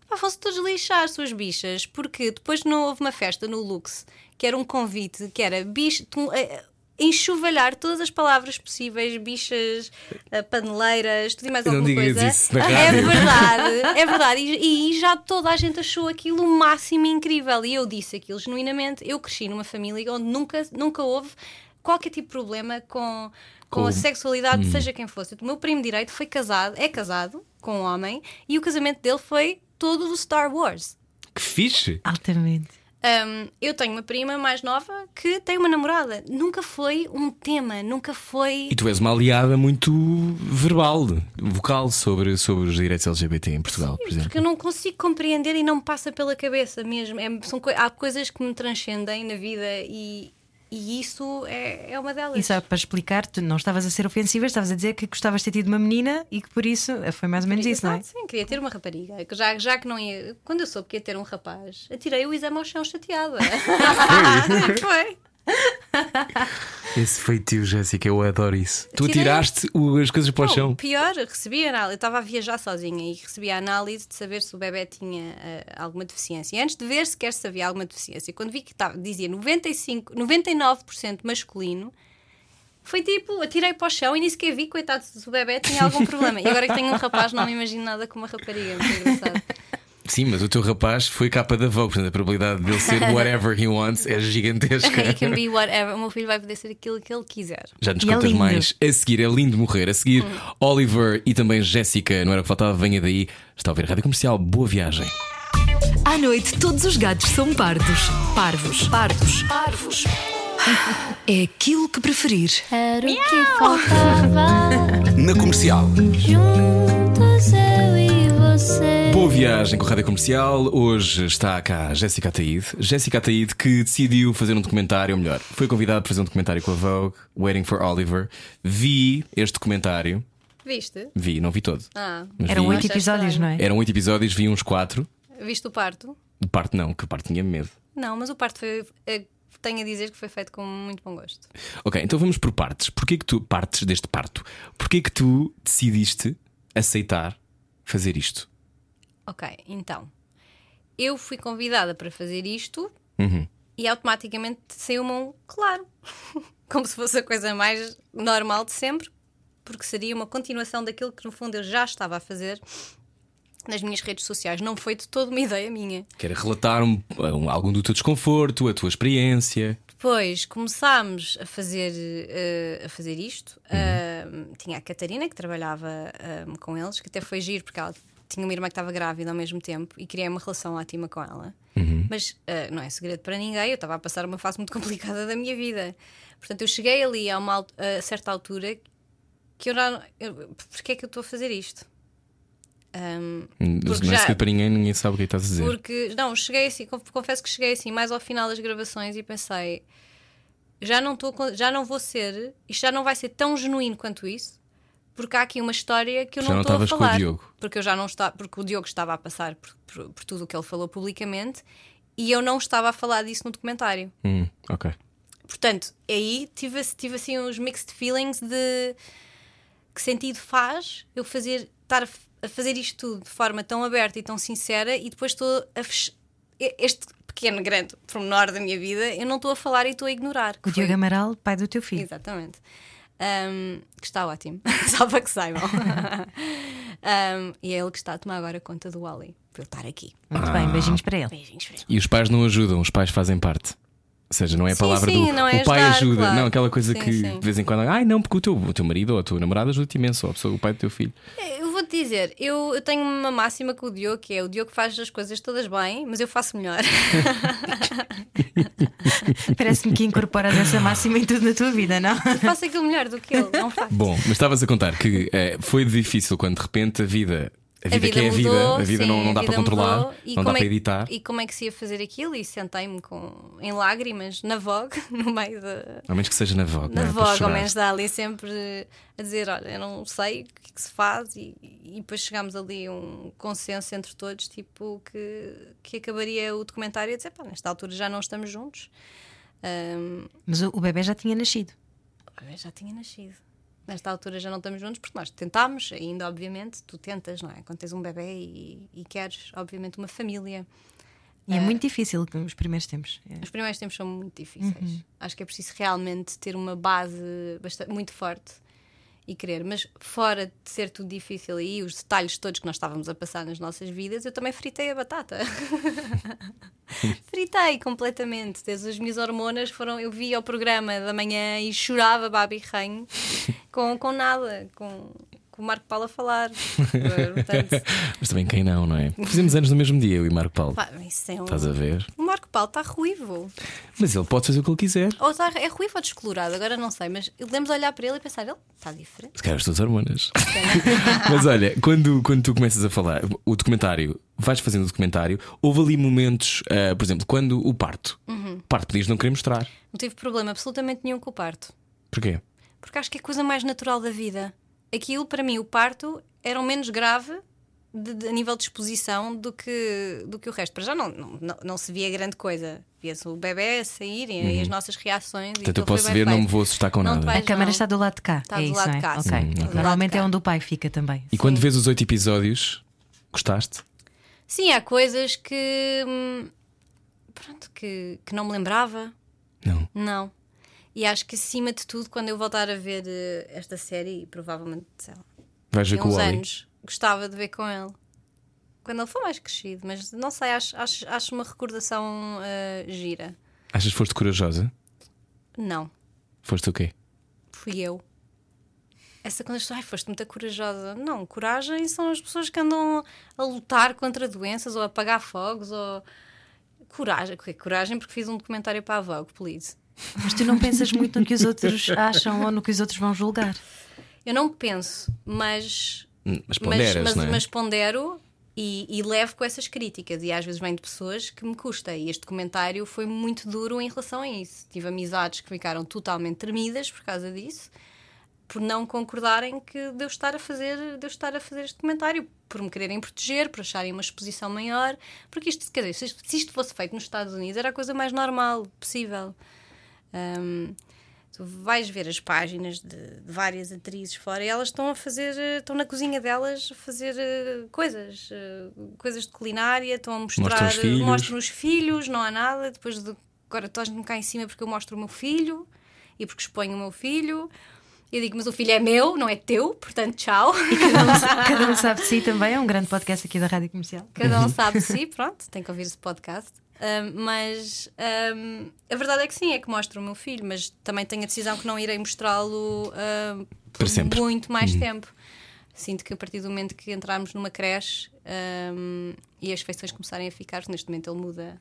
S5: pá, fosse todos lixar as suas bichas, porque depois não houve uma festa no Lux que era um convite que era bicha. Enxovalhar todas as palavras possíveis, bichas, eh, paneleiras, tudo e mais
S2: Não
S5: alguma
S2: digas
S5: coisa.
S2: isso na
S5: é verdade, é verdade. E, e já toda a gente achou aquilo o máximo incrível. E eu disse aquilo genuinamente. Eu cresci numa família onde nunca, nunca houve qualquer tipo de problema com, com
S2: Com-
S5: a sexualidade, seja quem fosse. O meu primo direito foi casado, é casado com um homem, e o casamento dele foi todo do Star Wars.
S2: Que fixe!
S3: Altamente.
S5: Um, eu tenho uma prima mais nova que tem uma namorada. Nunca foi um tema, nunca foi.
S2: E tu és uma aliada muito verbal, vocal sobre, sobre os direitos LGBT em Portugal, por exemplo.
S5: Porque eu não consigo compreender e não me passa pela cabeça mesmo. É- são há coisas que me transcendem na vida e, e isso é, é uma delas.
S3: E só para explicar, tu não estavas a ser ofensiva, estavas a dizer que gostavas de ter tido uma menina e que por isso foi mais ou menos isso, não é?
S5: Sim, queria ter uma rapariga. Já, já que não ia. Quando eu soube que ia ter um rapaz, atirei o exame ao chão chateada. foi.
S2: Esse feitio, Jéssica, eu adoro isso. Tu
S5: Tirei.
S2: atiraste o- as coisas para o
S5: Não,
S2: chão.
S5: pior, recebi a análise. Eu estava a viajar sozinha e recebi a análise de saber se o bebê tinha eh, alguma deficiência. E antes de ver sequer se havia alguma deficiência, quando vi que estava, dizia 95, 99% masculino, foi tipo, atirei para o chão e nem sequer vi, coitado, se o bebê tinha algum problema. E agora que tenho um rapaz, não me imagino nada com uma rapariga. Muito engraçado.
S2: Sim, mas o teu rapaz foi capa da Vogue, portanto a probabilidade dele ser whatever he wants é gigantesca.
S5: He can be whatever. O meu filho vai poder ser aquilo que ele quiser.
S2: Já nos
S3: E é
S2: contas
S3: lindo.
S2: mais a seguir. É lindo morrer. A seguir, Oliver e também Jéssica. Não era o que faltava, venha daí. Está a ouvir Rádio Comercial. Boa viagem.
S6: À noite, todos os gatos são pardos. Parvos. Pardos. Parvos. É aquilo que preferir.
S1: Era o que faltava.
S4: Na comercial.
S1: Juntos você.
S2: Boa viagem com a Rádio Comercial. Hoje está cá Jéssica Ataíde. Jéssica Ataíde que decidiu fazer um documentário, ou melhor, foi convidada para fazer um documentário com a Vogue, Waiting for Oliver. Vi este documentário.
S5: Viste?
S2: Vi, não vi todo.
S5: Ah,
S2: Mas
S3: Eram
S2: vi-
S3: oito episódios, não é?
S2: Eram oito episódios, vi uns quatro.
S5: viste o parto?
S2: De parte não, que parte tinha medo.
S5: Não, mas o parto foi. eh, Tenho a dizer que foi feito com muito bom gosto.
S2: Ok, então vamos por partes. Porquê que tu, partes deste parto, porquê que tu decidiste aceitar fazer isto?
S5: Ok, então. Eu fui convidada para fazer isto
S2: Uhum.
S5: e automaticamente saiu-me um claro, como se fosse a coisa mais normal de sempre, porque seria uma continuação daquilo que no fundo eu já estava a fazer nas minhas redes sociais. Não foi de toda uma ideia minha.
S2: Quer relatar um- um- algum do teu desconforto, a tua experiência.
S5: Depois começámos a fazer, eh, a fazer isto. Ah, tinha a Catarina, que trabalhava ah, com eles, que até foi giro, porque ela tinha uma irmã que estava grávida ao mesmo tempo e criei uma relação ótima com ela. Mas ah, não é segredo para ninguém, eu estava a passar uma fase muito complicada da minha vida. Portanto, eu cheguei ali a uma a certa altura que eu já. Eu, porque é que eu estou a fazer isto? Ahm,
S2: Não é
S5: já-
S2: para ninguém, ninguém sabe o que é que estás a dizer.
S5: porque, não, cheguei assim, conf- confesso que cheguei assim mais ao final das gravações e pensei, já não estou, com- já não vou ser, isto já não vai ser tão genuíno quanto isso, porque há aqui uma história que eu
S2: Já
S5: não estou a
S2: estavas com o
S5: falar.
S2: Diogo.
S5: Porque eu já não está, porque o Diogo estava a passar por, por- por tudo o que ele falou publicamente e eu não estava a falar disso no documentário.
S2: Hum, ok.
S5: Portanto, aí tive, tive assim uns mixed feelings de que sentido faz eu fazer, estar a fazer isto tudo de forma tão aberta e tão sincera e depois estou a fech- este pequeno, grande pormenor da minha vida, eu não estou a falar e estou a ignorar.
S3: O
S5: foi-
S3: Diogo Amaral, pai do teu filho.
S5: Exatamente. Um, que está ótimo, só para que saibam. Um, e é ele que está a tomar agora conta do Wally, para eu estar aqui.
S3: Muito bem, beijinhos para ele.
S5: Beijinhos para ele.
S2: E os pais não ajudam, os pais fazem parte. Ou seja, não é a
S5: Sim,
S2: palavra
S5: sim,
S2: do
S5: não é
S2: o pai
S5: ajudar,
S2: ajuda,
S5: claro.
S2: não, aquela coisa
S5: Sim,
S2: que
S5: sim.
S2: de vez em quando, ai não, porque o teu, o teu marido ou a tua namorada ajuda-te imenso, ou a pessoa, o pai do teu filho.
S5: Eu vou-te dizer, eu, eu tenho uma máxima com o Diogo, que é o Diogo faz as coisas todas bem, mas eu faço melhor.
S3: Parece-me que incorporas essa máxima em tudo na tua vida, não?
S5: faço aquilo melhor do que ele, não faço.
S2: Bom, mas estavas a contar que eh, foi difícil quando de repente a vida, a vida, que é a vida, a vida
S5: sim,
S2: não, não
S5: a
S2: dá
S5: vida
S2: para controlar,
S5: mudou. E
S2: não dá
S5: como é
S2: para
S5: que-
S2: editar.
S5: E como é que se ia fazer aquilo? E sentei-me com, em lágrimas na Vogue, no meio da.
S2: Ao menos que seja na Vogue.
S5: Na
S2: é?
S5: Vogue, ao menos dá ali sempre a dizer: Olha, eu não sei o que é que se faz, e, e depois chegámos ali a um consenso entre todos, tipo, que, que acabaria o documentário a dizer: Pá, nesta altura já não estamos juntos. Ahm,
S3: Mas o, o bebê já tinha nascido.
S5: eu já tinha nascido. Nesta altura já não estamos juntos porque nós tentámos, ainda obviamente, tu tentas, não é? Quando tens um bebê e, e queres, obviamente, uma família.
S3: E é muito difícil os primeiros tempos. É.
S5: Os primeiros tempos são muito difíceis. Acho que é preciso realmente ter uma base bastante, muito forte e querer. Mas fora de ser tudo difícil e os detalhes todos que nós estávamos a passar nas nossas vidas, eu também fritei a batata. fritei completamente. Desde as minhas hormonas foram. Eu via o programa da manhã e chorava babi ranho com, com nada, com o Marco Paulo a falar. Portanto,
S2: Mas também quem não, não é? Fizemos anos no mesmo dia, eu e Marco Paulo.
S5: pá, isso é um-
S2: Estás a ver?
S5: O Marco Paulo está ruivo.
S2: Mas ele pode fazer o que ele quiser.
S5: Ou está, é ruivo ou descolorado, agora não sei, mas lemos olhar para ele e pensar, ele está diferente.
S2: Se calhar as tuas hormonas. Mas olha, quando, quando tu começas a falar, o documentário, vais fazendo o documentário, houve ali momentos, ah, por exemplo, quando o parto.
S5: Uhum.
S2: O parto podias não querer mostrar.
S5: Não tive problema absolutamente nenhum com o parto.
S2: Porquê?
S5: Porque acho que é a coisa mais natural da vida. Aquilo, para mim, o parto era o menos grave de- de- a nível de exposição do que, do que o resto. Para já não, não, não, não se via grande coisa. Via-se o bebê a sair e, e as nossas reações. e
S2: Uhum. Portanto, eu posso
S5: bem
S2: ver, não me vou assustar com
S5: Não
S2: nada.
S5: vais-
S3: A câmara está do lado de cá.
S5: Está
S3: é
S5: do
S3: isso,
S5: lado
S3: não
S5: de
S3: é?
S5: cá,
S3: Ok.
S5: sim. Está do lado
S3: Normalmente é onde o pai fica também.
S2: E quando vês os oito episódios, gostaste?
S5: Sim, há coisas que. hum, Pronto, que, que não me lembrava.
S2: Não.
S5: Não. E acho que acima de tudo, quando eu voltar a ver eh, esta série, e provavelmente, sei lá,
S2: Vais ver com o
S5: uns
S2: Wally.
S5: anos, gostava de ver com ele. Quando ele for mais crescido, mas não sei, acho, acho, acho uma recordação eh, gira.
S2: Achas que foste corajosa?
S5: Não,
S2: Foste o quê?
S5: fui eu. Essa quando as pessoas, ai, foste muito corajosa. Não, coragem são as pessoas que andam a lutar contra doenças ou a apagar fogos ou. Coragem, o quê? coragem porque fiz um documentário para a Vogue, please.
S3: Mas tu não pensas muito no que os outros acham ou no que os outros vão julgar.
S5: Eu não penso, mas
S2: Hum, Mas
S5: mas,
S2: ponderas,
S5: mas,
S2: não é?
S5: mas pondero e, e levo com essas críticas. E às vezes vem de pessoas que me custa. E este documentário foi muito duro em relação a isso. Tive amizades que ficaram totalmente tremidas por causa disso, por não concordarem que de eu estar a fazer, de eu estar a fazer este documentário, por me quererem proteger, por acharem uma exposição maior. Porque isto, quer dizer, se isto- se isto fosse feito nos Estados Unidos, era a coisa mais normal possível. Hum, tu vais ver as páginas de, de várias atrizes fora e elas estão a fazer, eh, estão na cozinha delas a fazer eh, coisas, eh, coisas de culinária, estão a mostrar,
S2: Mostram os filhos.
S5: mostram os filhos, não há nada, depois do agora estás-me cá em cima porque eu mostro o meu filho e porque exponho o meu filho. Eu digo, mas o filho é meu, não é teu, portanto, tchau.
S3: Cada um, cada um sabe de si também. É um grande podcast aqui da Rádio Comercial.
S5: Cada um sabe de si, pronto, tem que ouvir esse podcast. Mas ahm, a verdade é que sim, é que mostro o meu filho, mas também tenho a decisão que não irei mostrá-lo por
S2: sempre.
S5: muito mais tempo. Sinto que a partir do momento que entrarmos numa creche e as feições começarem a ficar, neste momento ele muda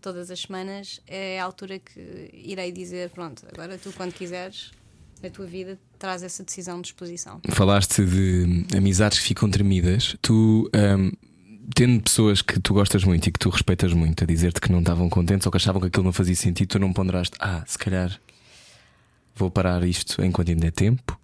S5: todas as semanas, é a altura que irei dizer: pronto, agora tu, quando quiseres, na tua vida, traz essa decisão de disposição.
S2: Falaste de amizades que ficam tremidas. Tu, ahm, tendo pessoas que tu gostas muito e que tu respeitas muito a dizer-te que não estavam contentes ou que achavam que aquilo não fazia sentido, tu não ponderaste, ah, se calhar vou parar isto enquanto ainda é tempo.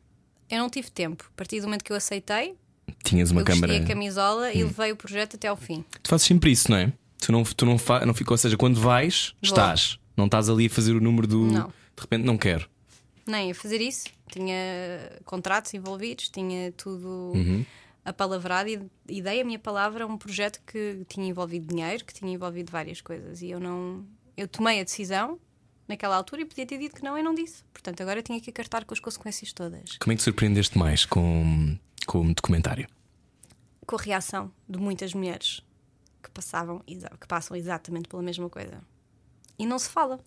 S5: Eu não tive tempo. A partir do momento que eu aceitei,
S2: Tinhas uma
S5: eu
S2: câmara.
S5: a camisola e levei o projeto até ao fim.
S2: Tu fazes sempre isso, não é? Tu não, tu não, fa... não fica, ou seja, quando vais,
S5: Vou.
S2: estás. Não estás ali a fazer o número do.
S5: Não.
S2: De repente, não quero.
S5: Nem a fazer isso. Tinha contratos envolvidos, tinha tudo apalavrado e, e dei a minha palavra a um projeto que tinha envolvido dinheiro, que tinha envolvido várias coisas. E eu não. Eu tomei a decisão naquela altura e podia ter dito que não e não disse. Portanto, agora tinha que acartar com as consequências todas.
S2: Como é que te surpreendeste mais com, com o documentário?
S5: Com a reação de muitas mulheres que passavam, que passam exatamente pela mesma coisa. E não se fala.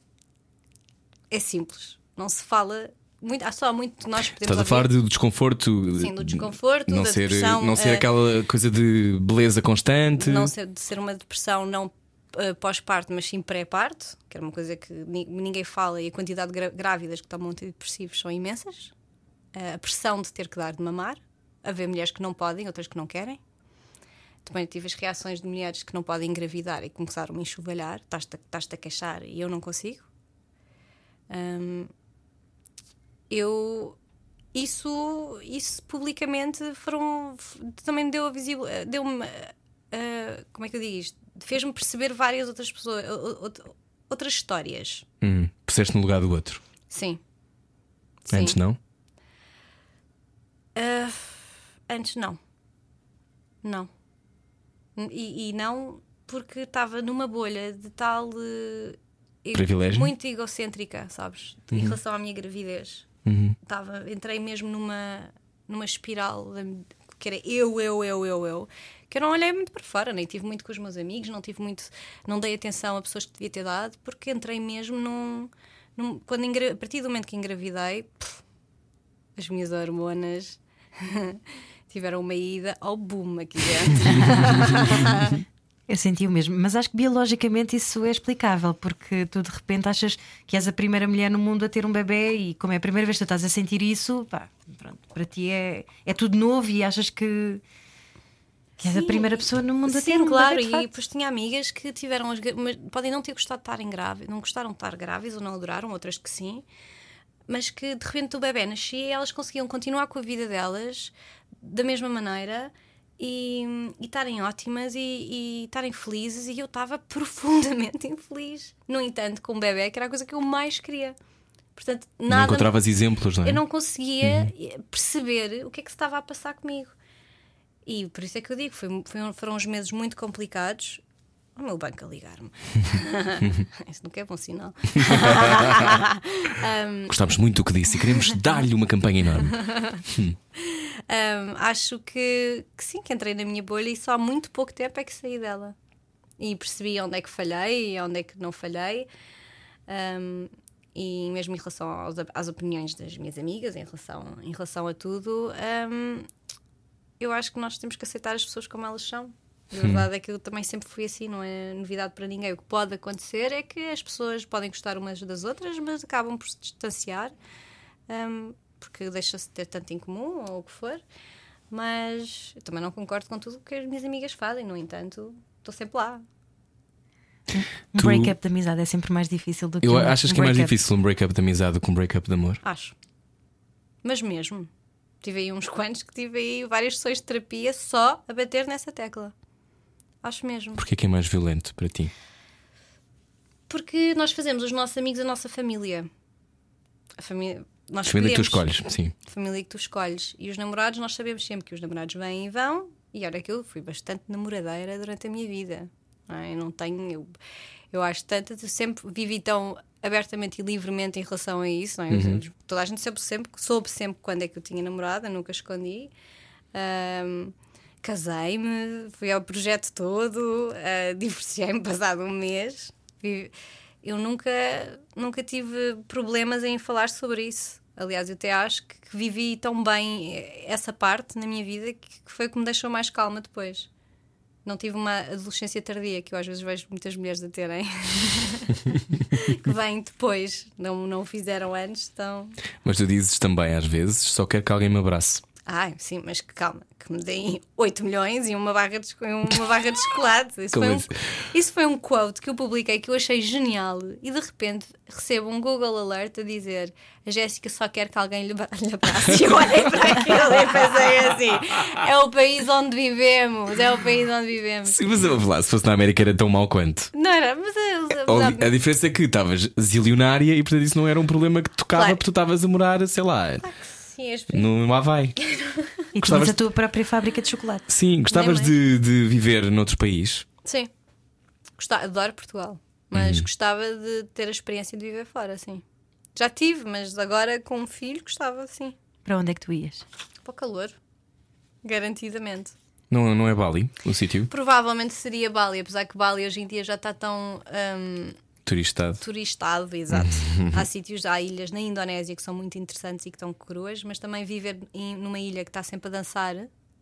S5: É simples. Não se fala. Muito, há só muito nós podemos
S2: Estás a falar do desconforto.
S5: Sim, do desconforto,
S2: não
S5: da
S2: ser,
S5: depressão,
S2: Não ser
S5: eh,
S2: aquela coisa de beleza constante.
S5: não ser, de ser uma depressão não eh, pós-parto, mas sim pré-parto, que era uma coisa que ni- ninguém fala e a quantidade de grávidas que tomam antidepressivos são imensas. Eh, a pressão de ter que dar de mamar. Haver mulheres que não podem, outras que não querem. Também tive as reações de mulheres que não podem engravidar e começaram a me enxovalhar. Estás-te a- queixar e eu não consigo. Hum, eu isso, isso publicamente foram também me deu a visível deu-me ah, como é que eu digo isto? Fez-me perceber várias outras pessoas, outras histórias.
S2: Hum, puseste no lugar do outro.
S5: Sim. Sim.
S2: Antes não?
S5: Ah, antes não. Não. E, e não porque estava numa bolha de tal eh, e-
S2: Privilégio?
S5: muito egocêntrica, sabes? Em relação à minha gravidez.
S2: Uhum.
S5: Estava, entrei mesmo numa, numa espiral de- que era eu, eu, eu, eu, eu, que eu não olhei muito para fora, nem tive muito com os meus amigos, não tive muito, não dei atenção a pessoas que devia ter dado, porque entrei mesmo num. num- quando a partir do momento que engravidei, pff, as minhas hormonas tiveram uma ida ao boom aqui dentro.
S3: Eu senti o mesmo, mas acho que biologicamente isso é explicável, porque tu de repente achas que és a primeira mulher no mundo a ter um bebê e como é a primeira vez que tu estás a sentir isso, pá, pronto, para ti é, é tudo novo e achas que, que és a
S5: Sim,
S3: primeira pessoa no mundo a ter um
S5: claro,
S3: bebê. de
S5: e depois tinha amigas que tiveram as, mas podem não ter gostado de estarem grávidas, não gostaram de estar grávidas ou não adoraram, outras que sim, mas que de repente o bebê nascia e elas conseguiam continuar com a vida delas da mesma maneira e estarem ótimas e estarem felizes e eu estava profundamente infeliz. No entanto, com o bebê, que era a coisa que eu mais queria. Portanto,
S2: Não
S5: nada.
S2: encontravas exemplos, não é?
S5: Eu não conseguia perceber o que é que se estava a passar comigo. E por isso é que eu digo, foi, foi foram uns meses muito complicados. O meu banco a ligar-me. Isso nunca é bom sinal.
S2: Gostámos muito do que disse e queremos dar-lhe uma campanha enorme.
S5: Um, acho que, que sim, que entrei na minha bolha e só há muito pouco tempo é que saí dela. E percebi onde é que falhei e onde é que não falhei. Um, e mesmo em relação aos- às opiniões das minhas amigas, em relação, em relação a tudo, um, eu acho que nós temos que aceitar as pessoas como elas são. A verdade é que eu também sempre fui assim, não é novidade para ninguém. O que pode acontecer é que as pessoas podem gostar umas das outras, mas acabam por se distanciar um, porque deixa-se ter tanto em comum ou o que for. Mas eu também não concordo com tudo o que as minhas amigas fazem, no entanto, estou sempre lá.
S3: Um
S2: Tu-
S3: break-up de amizade é sempre mais difícil do que
S2: Eu
S3: um,
S2: achas
S3: um
S2: que é mais difícil um break-up de amizade do que um break-up de amor?
S5: Acho. Mas mesmo. Tive aí uns quantos que tive aí várias sessões de terapia só a bater nessa tecla. Acho mesmo.
S2: Porquê que é mais violento para ti?
S5: Porque nós fazemos os nossos amigos a nossa família. A família. Nós
S2: família que tu escolhes, sim.
S5: A família que tu escolhes. E os namorados, nós sabemos sempre que os namorados vêm e vão. E olha que eu fui bastante namoradeira durante a minha vida. não é? Eu não tenho. Eu, Eu acho tantas, eu sempre vivi tão abertamente e livremente em relação a isso. Não é?
S2: Uhum.
S5: Toda a gente sempre, sempre, soube sempre quando é que eu tinha namorada, nunca escondi. Ahm, Casei-me, fui ao projeto todo, ah, divorciei-me passado um mês. Eu nunca, nunca tive problemas em falar sobre isso. Aliás, eu até acho que, que vivi tão bem essa parte na minha vida que, que foi o que me deixou mais calma depois. Não tive uma adolescência tardia, que eu às vezes vejo muitas mulheres a terem, que vêm depois, não, não o fizeram antes, então.
S2: Mas tu dizes também às vezes: só quero que alguém me abrace.
S5: Ai, sim, mas que calma, que me deem 8 milhões e uma barra de, uma barra de chocolate. Isso foi, um, isso foi um quote que eu publiquei que eu achei genial e de repente recebo um Google Alert a dizer a Jéssica só quer que alguém lhe, lhe abrace. E eu olhei para aquilo e pensei assim: é o país onde vivemos, é o país onde vivemos.
S2: Sim, mas lá, se fosse na América era tão mau quanto.
S5: Não era, mas eu,
S2: Ou-
S5: mas-
S2: A diferença é que estavas zilionária e portanto isso não era um problema que tocava
S5: Claro.
S2: porque tu estavas a morar, sei lá,
S5: sim, as-
S2: no Havaí.
S3: E
S2: Gostavas
S3: tinhas a tua própria fábrica de chocolate.
S2: Sim, gostavas de, de viver noutro país.
S5: Sim. Gostava, adoro Portugal.
S2: Uhum.
S5: Mas gostava de ter a experiência de viver fora, sim. Já tive, mas agora com um filho gostava, sim.
S3: Para onde é que tu ias?
S5: Para o calor. Garantidamente.
S2: Não, não é Bali, o sítio
S5: Provavelmente seria Bali, apesar que Bali hoje em dia já está tão hum,
S2: turistado.
S5: turistado, exato. há sítios, há ilhas na Indonésia que são muito interessantes e que estão cruas, mas também viver em- numa ilha que está sempre a dançar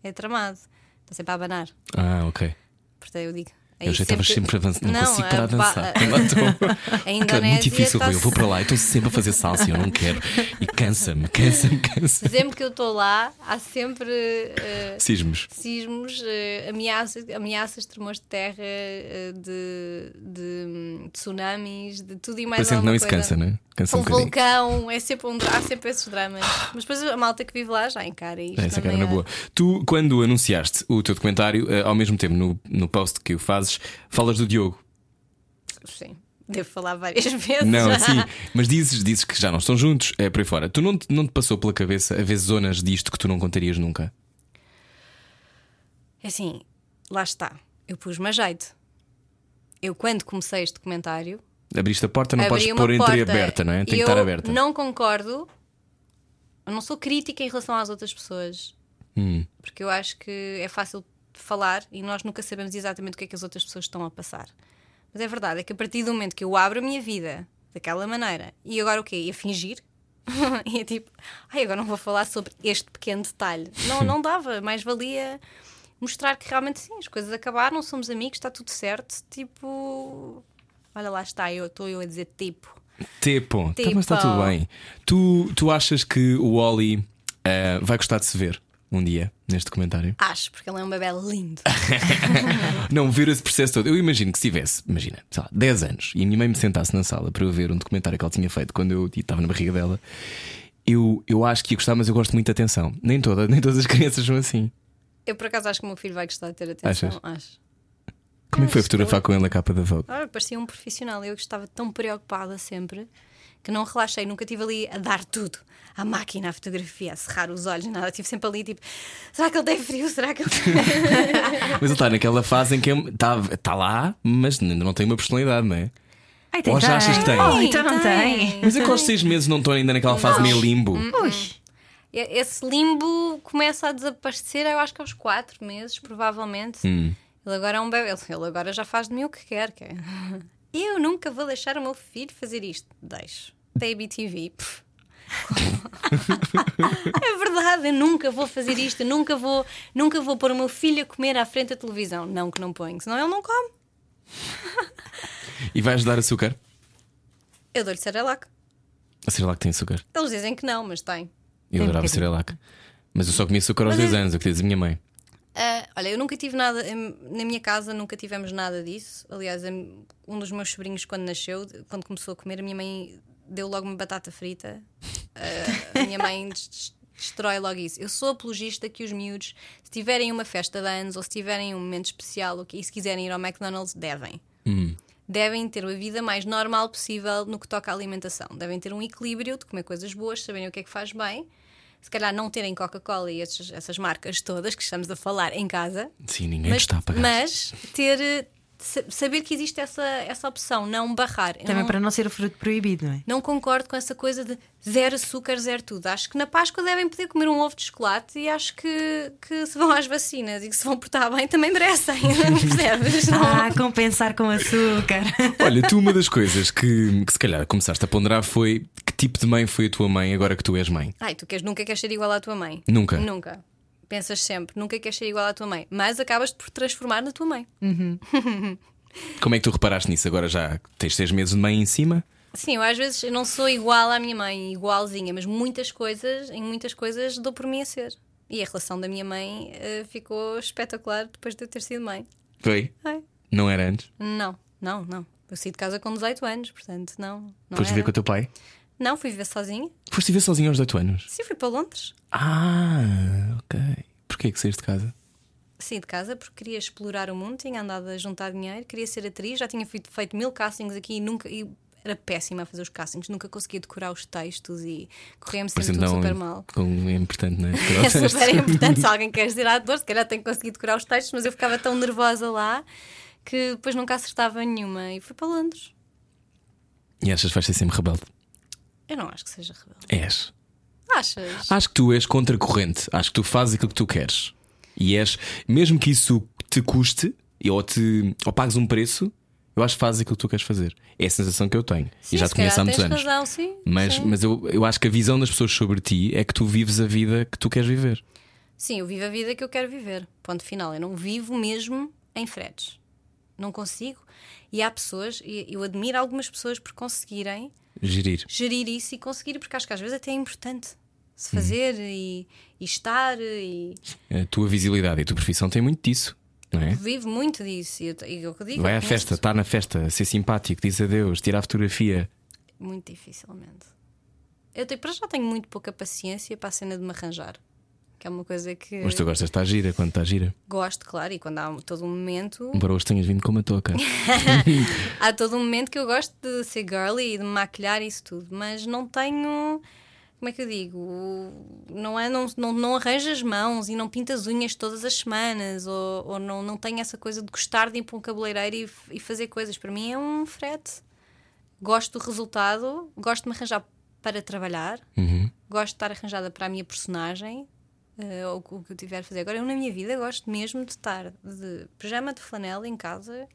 S5: é tramado. Está sempre a abanar.
S2: Ah, ok.
S5: Portanto, eu digo.
S2: Eu já estavas sempre a dançar. Não,
S5: Não,
S2: consigo
S5: a
S2: parar de
S5: ba-
S2: dançar.
S5: a- A
S2: é muito difícil.
S5: está
S2: Eu vou para lá e estou sempre a fazer salsa e eu não quero. E cansa-me, cansa-me, cansa-me.
S5: Sempre que eu estou lá, há sempre eh,
S2: Sismos.
S5: sismos, eh, ameaças, ameaças, tremores de terra, eh, de, de, hum, tsunamis, de tudo e mais
S2: Parecendo
S5: alguma
S2: não isso
S5: coisa.
S2: cansa, não é? Cansa um
S5: Um vulcão, é sempre um, há sempre esses dramas. Mas depois a malta que vive lá já encara isto.
S2: É, Essa cara
S5: também
S2: na
S5: é-
S2: boa. Tu, quando anunciaste o teu documentário, eh, ao mesmo tempo no, no post que o fazes, falas do Diogo.
S5: Sim, devo falar várias vezes.
S2: Não, sim, mas dizes, dizes que já não estão juntos, é por aí fora. Tu não te, não te passou pela cabeça haver zonas disto que tu não contarias nunca?
S5: É assim, lá está. Eu pus-me a jeito. Eu, quando comecei este documentário,
S2: Abriste a porta, não
S5: abri
S2: podes pôr entreaberta, não é? Tem que estar aberta.
S5: Não concordo, eu não sou crítica em relação às outras pessoas,
S2: Hum.
S5: porque eu acho que é fácil falar e nós nunca sabemos exatamente o que é que as outras pessoas estão a passar. Mas é verdade, é que a partir do momento que eu abro a minha vida daquela maneira e agora o quê? Ia fingir? e é tipo, ai, agora não vou falar sobre este pequeno detalhe. Não, não dava, mais valia mostrar que realmente sim, as coisas acabaram, somos amigos, está tudo certo. Tipo, olha lá está, eu estou eu a dizer tipo.
S2: Tipo, tá,
S5: Tipo.
S2: mas está tudo bem. Tu, tu achas que o Oli eh, vai gostar de se ver um dia neste documentário?
S5: Acho, porque ele é um bebê lindo.
S2: Não, ver esse processo todo. Eu imagino que se tivesse, imagina, sei lá, 10 anos e a minha mãe me sentasse na sala para eu ver um documentário que ela tinha feito quando eu estava na barriga dela, eu, eu acho que ia gostar, mas eu gosto muito de atenção. Nem, toda, nem todas as crianças são assim.
S5: Eu por acaso acho que o meu filho vai gostar de ter atenção.
S2: Achas?
S5: Acho.
S2: Como é que foi fotografar com ele na capa da Vogue?
S5: Ah, parecia um profissional. Eu estava tão preocupada sempre que não relaxei. Nunca estive ali a dar tudo. À máquina, à fotografia, a cerrar os olhos, nada. Estive sempre ali tipo: será que ele tem frio? Será que ele
S2: Mas ele está naquela fase em que está tá lá, mas ainda não tem uma personalidade, não é?
S3: Ai,
S2: Ou já achas que tem?
S3: Oh, então não tem.
S2: Mas é que aos 6 meses não estão ainda naquela fase meio limbo.
S3: Ui.
S5: E- Esse limbo começa a desaparecer, eu acho que aos 4 meses, provavelmente.
S2: Hum.
S5: Ele agora é um bebê. Ele- agora já faz de mim o que quer. que é- Eu nunca vou deixar o meu filho fazer isto. Deixo. BTV. pff. é verdade, eu nunca vou fazer isto. Nunca vou, nunca vou pôr o meu filho a comer à frente da televisão. Não que não ponho, senão ele não come.
S2: E vais dar açúcar?
S5: Eu dou-lhe Cerelac.
S2: A Cerelac tem açúcar.
S5: Eles dizem que não, mas tem.
S2: Eu
S3: Tem
S2: adorava. Cerelac. Mas eu só comia açúcar aos
S5: Mas
S2: 2
S5: é-
S2: anos, é o que diz a minha mãe.
S5: Ah, olha, eu nunca tive nada, na minha casa nunca tivemos nada disso. Aliás, um dos meus sobrinhos, quando nasceu, quando começou a comer, a minha mãe deu logo uma batata frita. Ah, a minha mãe des- des- destrói logo isso. Eu sou apologista que os miúdos, se tiverem uma festa de anos ou se tiverem um momento especial e se quiserem ir ao McDonald's, devem. Devem ter a vida mais normal possível no que toca à alimentação. Devem ter um equilíbrio de comer coisas boas, saberem o que é que faz bem. Se calhar não terem Coca-Cola e esses- essas marcas todas que estamos a falar em casa,
S2: Sim, ninguém
S5: mas,
S2: está a pagar.
S5: mas ter, saber que existe essa, essa opção, não barrar.
S3: Também
S5: não,
S3: para não ser o fruto proibido, não é?
S5: não concordo com essa coisa de zero açúcar, zero tudo. Acho que na Páscoa devem poder comer um ovo de chocolate e acho que, que se vão às vacinas e que se vão portar bem também merecem. Percebes? Não-
S3: Ah, compensar com açúcar.
S2: Olha, tu uma das coisas que, que se calhar começaste a ponderar foi que tipo de mãe foi a tua mãe agora que tu és mãe?
S5: Ai, tu queres, nunca queres ser igual à tua mãe.
S2: Nunca.
S5: Nunca. Pensas sempre, nunca queres ser igual à tua mãe, mas acabas por transformar na tua mãe.
S2: Como é que tu reparaste nisso? Agora já tens seis meses de mãe em cima?
S5: Sim, eu às vezes eu não sou igual à minha mãe, igualzinha, mas muitas coisas, em muitas coisas dou por mim a ser. E a relação da minha mãe eh, ficou espetacular depois de eu ter sido mãe.
S2: Foi?
S5: Ai,
S2: Não era antes?
S5: Não, não, não. Eu saí de casa com 18 anos, portanto, não. não
S2: Foste
S5: era.
S2: viver com o teu pai?
S5: Não, fui viver sozinha.
S2: Foste viver sozinho aos 18 anos?
S5: Sim, fui para Londres.
S2: Ah, ok. Porquê que saíste de casa?
S5: Saí de casa porque queria explorar o mundo, tinha andado a juntar dinheiro, queria ser atriz, já tinha feito, feito mil castings aqui e nunca. E era péssima a fazer os castings, nunca conseguia decorar os textos e corria-me sempre tudo
S2: não
S5: super mal.
S2: com- é importante, não é?
S5: É super importante se alguém quer ser ator, se calhar tem que conseguir decorar os textos, mas eu ficava tão nervosa lá que depois nunca acertava nenhuma e fui para Londres.
S2: E achas que vais ser sempre rebelde?
S5: Eu não acho que seja rebelde.
S2: És.
S5: Achas?
S2: Acho que tu és contracorrente. Acho que tu fazes aquilo que tu queres. E és, mesmo que isso te custe ou, te, ou pagues um preço, eu acho que fazes aquilo que tu queres fazer. É a sensação que eu tenho.
S5: Sim,
S2: e já te conheço há muitos anos.
S5: razão, sim.
S2: Mas,
S5: sim.
S2: mas eu, eu acho que a visão das pessoas sobre ti é que tu vives a vida que tu queres viver.
S5: Sim, eu vivo a vida que eu quero viver. Ponto final. Eu não vivo mesmo em fretes. Não consigo. E há pessoas, e eu admiro algumas pessoas por conseguirem
S2: Gerir.
S5: gerir isso e conseguir, porque acho que às vezes até é importante se
S2: Uhum.
S5: fazer e, e estar e
S2: A tua visibilidade e a tua profissão têm muito disso. Não é?
S5: vivo muito disso. E eu, e eu digo,
S2: Vai
S5: eu
S2: à festa, está na festa, ser simpático, diz adeus, tira a fotografia.
S5: Muito dificilmente. Eu tenho, para já tenho muito pouca paciência para a cena de me arranjar. Que é uma coisa que
S2: Mas tu gostas de estar gira quando está gira.
S5: gosto, claro, e quando há todo um momento.
S2: Embora hoje tenhas vindo com uma touca.
S5: Há todo um momento que eu gosto de ser girly e de me maquilhar isso tudo, mas não tenho. Como é que eu digo? Não, é, não, não, não arranjo as mãos e não pinto as unhas todas as semanas, ou, ou não, não tenho essa coisa de gostar de ir para um cabeleireiro e, e fazer coisas. Para mim é um frete. Gosto do resultado, gosto de me arranjar para trabalhar,
S2: Uhum.
S5: gosto de estar arranjada para a minha personagem, eh, ou o que eu tiver a fazer. Agora, eu na minha vida gosto mesmo de estar de pijama de flanela em casa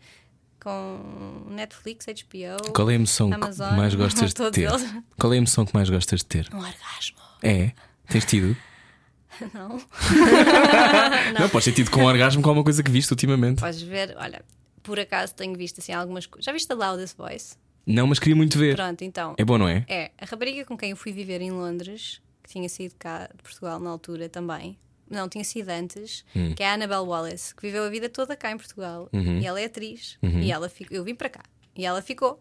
S5: com Netflix, HBO.
S2: Qual é a emoção
S5: Amazon,
S2: que mais gostas de ter?
S5: eles.
S2: Qual é a emoção que mais gostas de ter?
S5: Um orgasmo.
S2: É? Tens tido?
S5: Não.
S2: Não, podes ter tido com um orgasmo com alguma coisa que viste ultimamente.
S5: Podes ver, olha, por acaso tenho visto assim algumas coisas. Já viste a Loudest Voice?
S2: Não, mas queria muito ver.
S5: Pronto, então.
S2: É bom, não é?
S5: É, a rapariga com quem eu fui viver em Londres, tinha saído cá de Portugal na altura também. Não, tinha sido antes,
S2: Hum.
S5: que é a Annabelle Wallace, que viveu a vida toda cá em Portugal.
S2: Uhum.
S5: E ela é atriz. E ela ficou. Eu vim para cá. E ela ficou.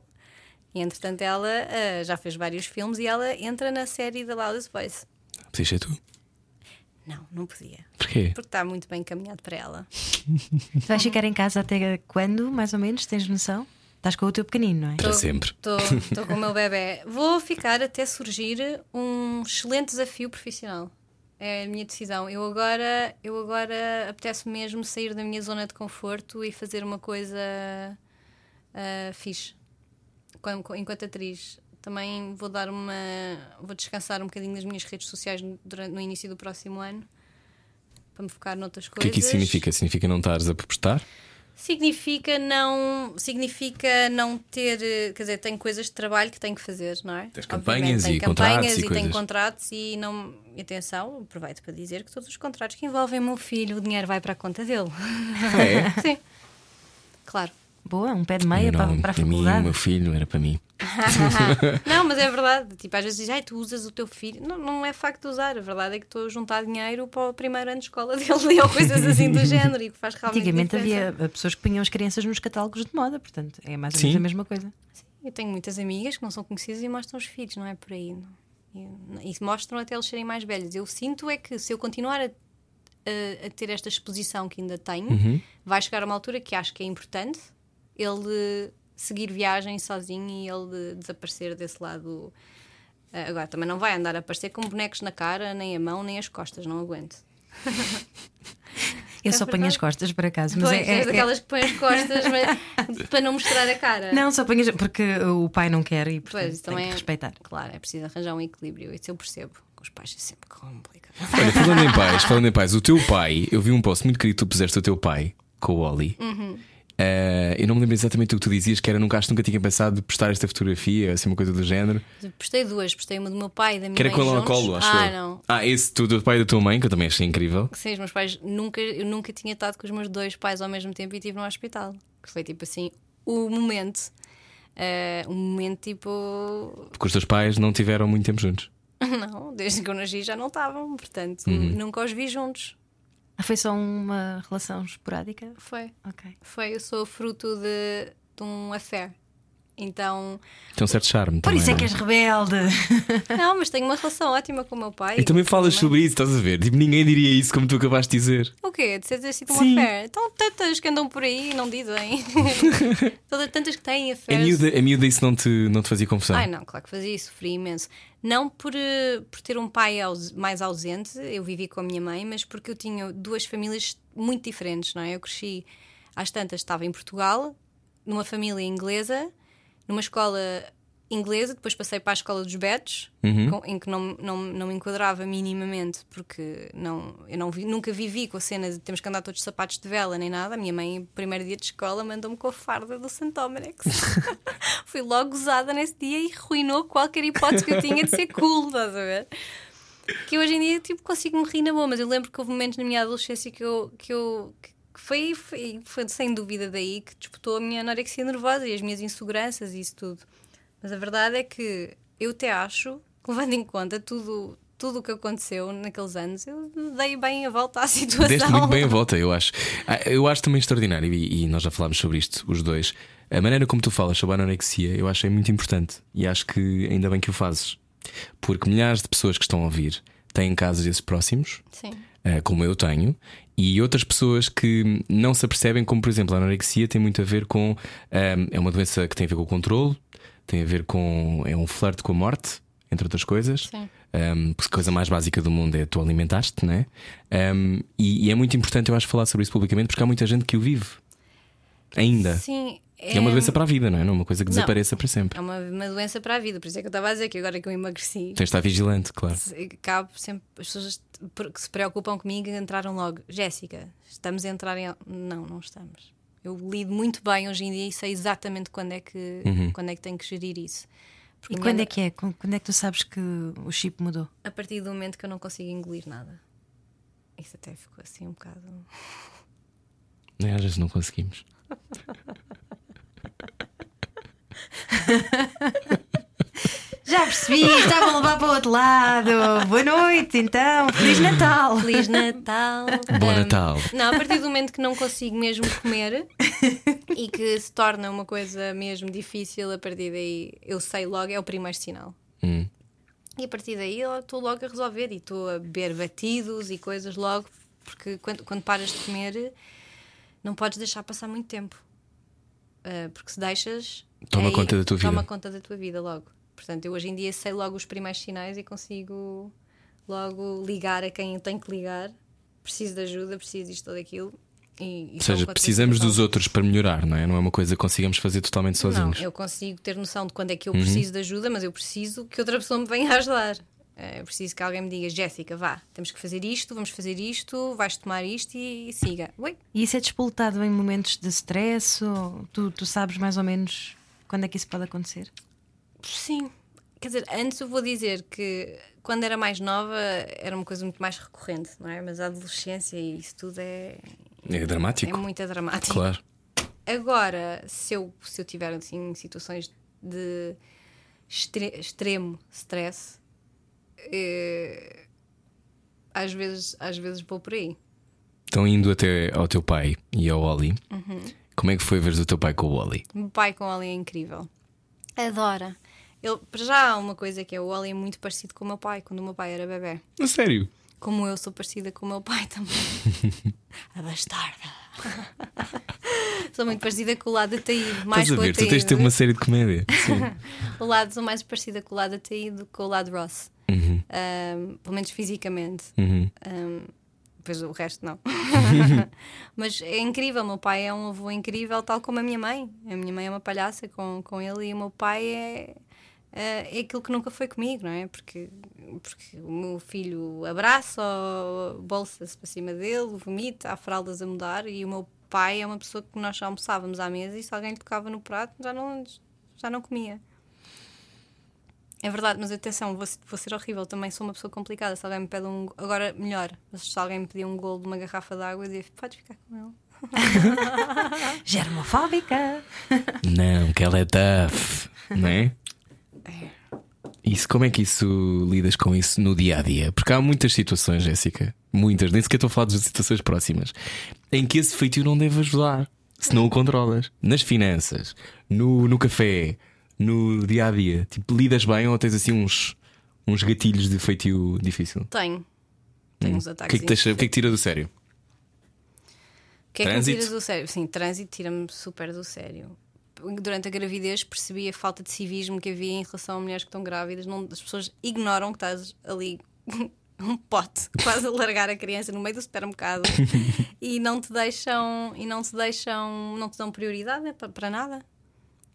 S5: E entretanto ela ah, já fez vários filmes e ela entra na série da Loudest Voice.
S2: Podias ser tu.
S5: Não, não podia.
S2: Porquê?
S5: Porque está muito bem encaminhado para ela.
S3: Tu vais ficar em casa até quando, mais ou menos? Tens noção? Estás com o teu pequenino, não é?
S2: Para sempre.
S5: Estou com o meu bebê. Vou ficar até surgir um excelente desafio profissional. É a minha decisão. Eu agora, eu agora apetece mesmo sair da minha zona de conforto e fazer uma coisa ah, fixe. Enquanto atriz. Também vou dar uma. Vou descansar um bocadinho das minhas redes sociais durante, no início do próximo ano para me focar noutras
S2: O
S5: coisas.
S2: que é que isso significa? Significa não estares a postar?
S5: Significa não, significa não ter, eh, quer dizer, tenho coisas de trabalho que tenho que fazer, não é?
S2: Tens
S5: Obviamente,
S2: campanhas
S5: tenho
S2: e
S5: campanhas
S2: e
S5: e, tenho contratos e não, atenção, aproveito para dizer que todos os contratos que envolvem o meu filho, o dinheiro vai para a conta dele.
S2: É.
S5: Sim. Claro.
S3: Boa, um pé de meia para, para a
S2: para mim, o
S3: faculdade.
S2: meu filho era para mim.
S5: não, mas é verdade. Tipo, às vezes dizem, tu usas o teu filho. Não, não é facto de usar. A verdade é que estou a juntar dinheiro para o primeiro ano de escola dele ou coisas assim do género e que faz realmente
S3: Antigamente
S5: diferença.
S3: havia pessoas que punham as crianças nos catálogos de moda, portanto é mais ou
S2: Sim.
S3: menos a mesma coisa.
S5: Eu tenho muitas amigas que não são conhecidas e mostram os filhos, não é por aí. não. E, e mostram até eles serem mais velhos. Eu sinto é que se eu continuar a, a- a ter esta exposição que ainda tenho, vai chegar a uma altura que acho que é importante ele seguir viagem sozinho e ele desaparecer desse lado. Ah, Agora, também não vai andar a aparecer com bonecos na cara, nem a mão, nem as costas, não aguento.
S3: Eu só ponho as costas, por acaso. Mas
S5: Pois,
S3: é,
S5: és
S3: é-
S5: daquelas que põem as costas mas- para não mostrar a cara.
S3: Não, só ponho as... porque o pai não quer e portanto,
S5: Pois, isso
S3: tem
S5: também
S3: que
S5: é-
S3: respeitar.
S5: Claro, é preciso arranjar um equilíbrio. Isso eu percebo. Com os pais é sempre complicado.
S2: Olha, falando em pais, falando em pais, o teu pai, eu vi um post muito querido que tu puseste o teu pai com o Oli.
S5: Uhum.
S2: Eh, eu não me lembro exatamente o que tu dizias, que era nunca, acho que nunca tinha pensado de postar esta fotografia, assim, uma coisa do género.
S5: Postei duas, postei uma do meu pai e da minha
S2: Que era
S5: mãe.
S2: com ele ao
S5: juntos.
S2: colo, acho
S5: Ah,
S2: eu.
S5: não.
S2: Ah, esse tu, do pai e do teu mãe, que eu também achei incrível.
S5: Sim, os meus pais nunca, eu nunca tinha estado com os meus dois pais ao mesmo tempo e estive no hospital. Que foi tipo assim, o momento. eh, um momento tipo.
S2: Porque os teus pais não tiveram muito tempo juntos.
S5: Não, desde que eu nasci já não estavam, portanto,
S2: Uhum.
S5: nunca os vi juntos.
S3: Ah, foi só uma relação esporádica?
S5: Foi.
S3: Ok.
S5: Foi, eu sou fruto de, de um affair. Então,
S2: Tem um certo charme
S3: Por
S2: também.
S3: isso é
S2: não
S3: que és rebelde.
S5: não, mas tenho uma relação ótima com o meu pai.
S2: E também falas
S5: Também.
S2: sobre isso, estás a ver? Tipo, ninguém diria isso como tu acabaste de dizer.
S5: O quê? De ser ter sido um
S2: Sim.
S5: affair? Então, tantas que andam por aí e não dizem. Todas tantas que têm
S2: A miúda, a miúda isso não te, não te fazia confusão.
S5: Ai, não, claro que fazia isso, sofri imenso. Não por, eh, por ter um pai aus- mais ausente, eu vivi com a minha mãe, mas porque eu tinha duas famílias muito diferentes, não é? Eu cresci, às tantas, estava em Portugal, numa família inglesa, numa escola inglesa, depois passei para a escola dos Betos, com- em que não, não, não me enquadrava minimamente, porque não, eu não vi- nunca vivi com a cena de temos que andar todos sapatos de vela nem nada. A minha mãe, primeiro dia de escola, mandou-me com a farda do Santomerex. Fui logo gozada nesse dia e ruinou qualquer hipótese que eu tinha de ser cool, estás a ver? Que hoje em dia tipo, consigo me rir na boa, mas eu lembro que houve momentos na minha adolescência que eu. Que eu que foi, foi, foi sem dúvida daí que disputou a minha anorexia nervosa e as minhas inseguranças e isso tudo. Mas a verdade é que eu até acho, levando em conta tudo tudo o que aconteceu naqueles anos, eu dei bem a volta à situação.
S2: Deste muito bem a volta, eu acho. Ah, Eu acho também extraordinário, e, e nós já falámos sobre isto, os dois. A maneira como tu falas sobre a anorexia, eu achei muito importante. E acho que ainda bem que o fazes. Porque milhares de pessoas que estão a ouvir têm casos desses próximos,
S5: Sim.
S2: ah, como eu tenho, e outras pessoas que não se apercebem, como por exemplo a anorexia tem muito a ver com. é uma doença que tem a ver com o controle, tem a ver com. é um flerte com a morte, entre outras coisas.
S5: Sim.
S2: Um, porque a coisa mais básica do mundo é tu alimentaste, né? Um, e, e é muito importante, eu acho, falar sobre isso publicamente porque há muita gente que o vive ainda.
S5: Sim.
S2: E é uma doença para a vida, não é? Não é uma coisa que
S5: Não.
S2: desapareça para sempre.
S5: É uma, uma doença para a vida, por isso é que eu estava a dizer que agora que eu emagreci,
S2: Tens de estar vigilante, claro.
S5: acabo sempre. As pessoas que se preocupam comigo entraram logo. Jéssica, estamos a entrar em. Não, não estamos. Eu lido muito bem hoje em dia e sei exatamente quando é que,
S2: Uhum.
S5: quando é que tenho que gerir isso. Porque
S3: E quando
S5: minha-
S3: é que é? Quando é que tu sabes que o chip mudou?
S5: A partir do momento que eu não consigo engolir nada. Isso até ficou assim um bocado.
S2: Nem às vezes não conseguimos.
S3: Já percebi, estavam a levar para o outro lado. Boa noite, então. Feliz Natal.
S5: Feliz Natal!
S2: Bom
S5: Um,
S2: Natal.
S5: Não, a partir do momento que não consigo mesmo comer e que se torna uma coisa mesmo difícil, a partir daí eu sei logo, é o primeiro sinal.
S2: Hum.
S5: E a partir daí eu estou logo a resolver e estou a beber batidos e coisas logo, porque quando, quando paras de comer não podes deixar passar muito tempo. Ah, porque se deixas.
S2: Toma
S5: aí
S2: conta da tua vida.
S5: Toma conta da tua vida logo. Portanto, eu hoje em dia sei logo os primeiros sinais e consigo logo ligar a quem eu tenho que ligar. Preciso de ajuda, preciso disto ou daquilo. E, e
S2: Ou seja, precisamos dos outros para melhorar, não é? Não é uma coisa que consigamos fazer totalmente sozinhos.
S5: Não, eu consigo ter noção de quando é que
S2: Uhum.
S5: eu preciso de ajuda, mas eu preciso que outra pessoa me venha ajudar. Eh, Eu preciso que alguém me diga, Jéssica, vá, temos que fazer isto, vamos fazer isto, vais tomar isto e, e siga. Ui,
S3: E isso é despoltado em momentos de stress? Ou tu, tu sabes mais ou menos quando é que isso pode acontecer?
S5: sim. Quer dizer, antes eu vou dizer que quando era mais nova era uma coisa muito mais recorrente, não é? Mas a adolescência e isso tudo é,
S2: É
S5: é
S2: dramático.
S5: muito dramático.
S2: Claro.
S5: Agora, se eu, se eu tiver assim situações de extre- extremo stress, eh, às, vezes, às vezes vou por aí.
S2: Então, indo até ao teu pai e ao Oli,
S5: Uhum.
S2: Como é que foi ver o teu pai com o Oli?
S5: O meu pai com o Oli é incrível. Adora. Ele, para já há uma coisa que é o Oli é muito parecido com o meu pai, quando o meu pai era bebê.
S2: A sério?
S5: Como eu sou parecida com o meu pai também. a bastarda. sou muito parecida com o lado Ataíde. Mais
S2: Estás a ver? Tu tens de ter uma série de comédia. Sim.
S5: o lado sou mais parecida com o lado Ataíde do que com o lado Ross.
S2: Uhum.
S5: Um, pelo menos fisicamente.
S2: Uhum.
S5: Um, Depois o resto não. Mas é incrível, meu pai é um avô incrível, tal como a minha mãe. A minha mãe é uma palhaça com, com ele e o meu pai é, é, é aquilo que nunca foi comigo, não é? Porque, porque o meu filho abraça, bolsa-se para cima dele, vomita, há fraldas a mudar e o meu pai é uma pessoa que nós almoçávamos à mesa e se alguém lhe tocava no prato já não, já não comia. É verdade, mas atenção, vou, vou ser horrível, também sou uma pessoa complicada. Se alguém me pede um. Agora, melhor, mas se alguém me pedir um golo de uma garrafa de água, eu digo: podes ficar com ele.
S3: Germofóbica.
S2: Não, que ela é tough, não é? Isso, como é que isso lidas com isso no dia a dia? Porque há muitas situações, Jéssica, muitas, nem sequer estou a falar de situações próximas, em que esse feitio não deve ajudar se não o controlas. Nas finanças, no, no café, no dia a dia. Tipo, lidas bem ou tens assim uns, uns gatilhos de feitio difícil?
S5: Tenho. Tenho uns
S2: O
S5: ataques.
S2: que é que, deixa, o que é que tira do sério?
S5: O que é que me
S2: Trânsito?
S5: tiras do sério? Sim, trânsito tira-me super do sério. Durante a gravidez percebi a falta de civismo que havia em relação a mulheres que estão grávidas. Não, as pessoas ignoram que estás ali um pote, quase a largar a criança no meio do supermercado e não te deixam e não te deixam, não te dão prioridade né, para, para nada.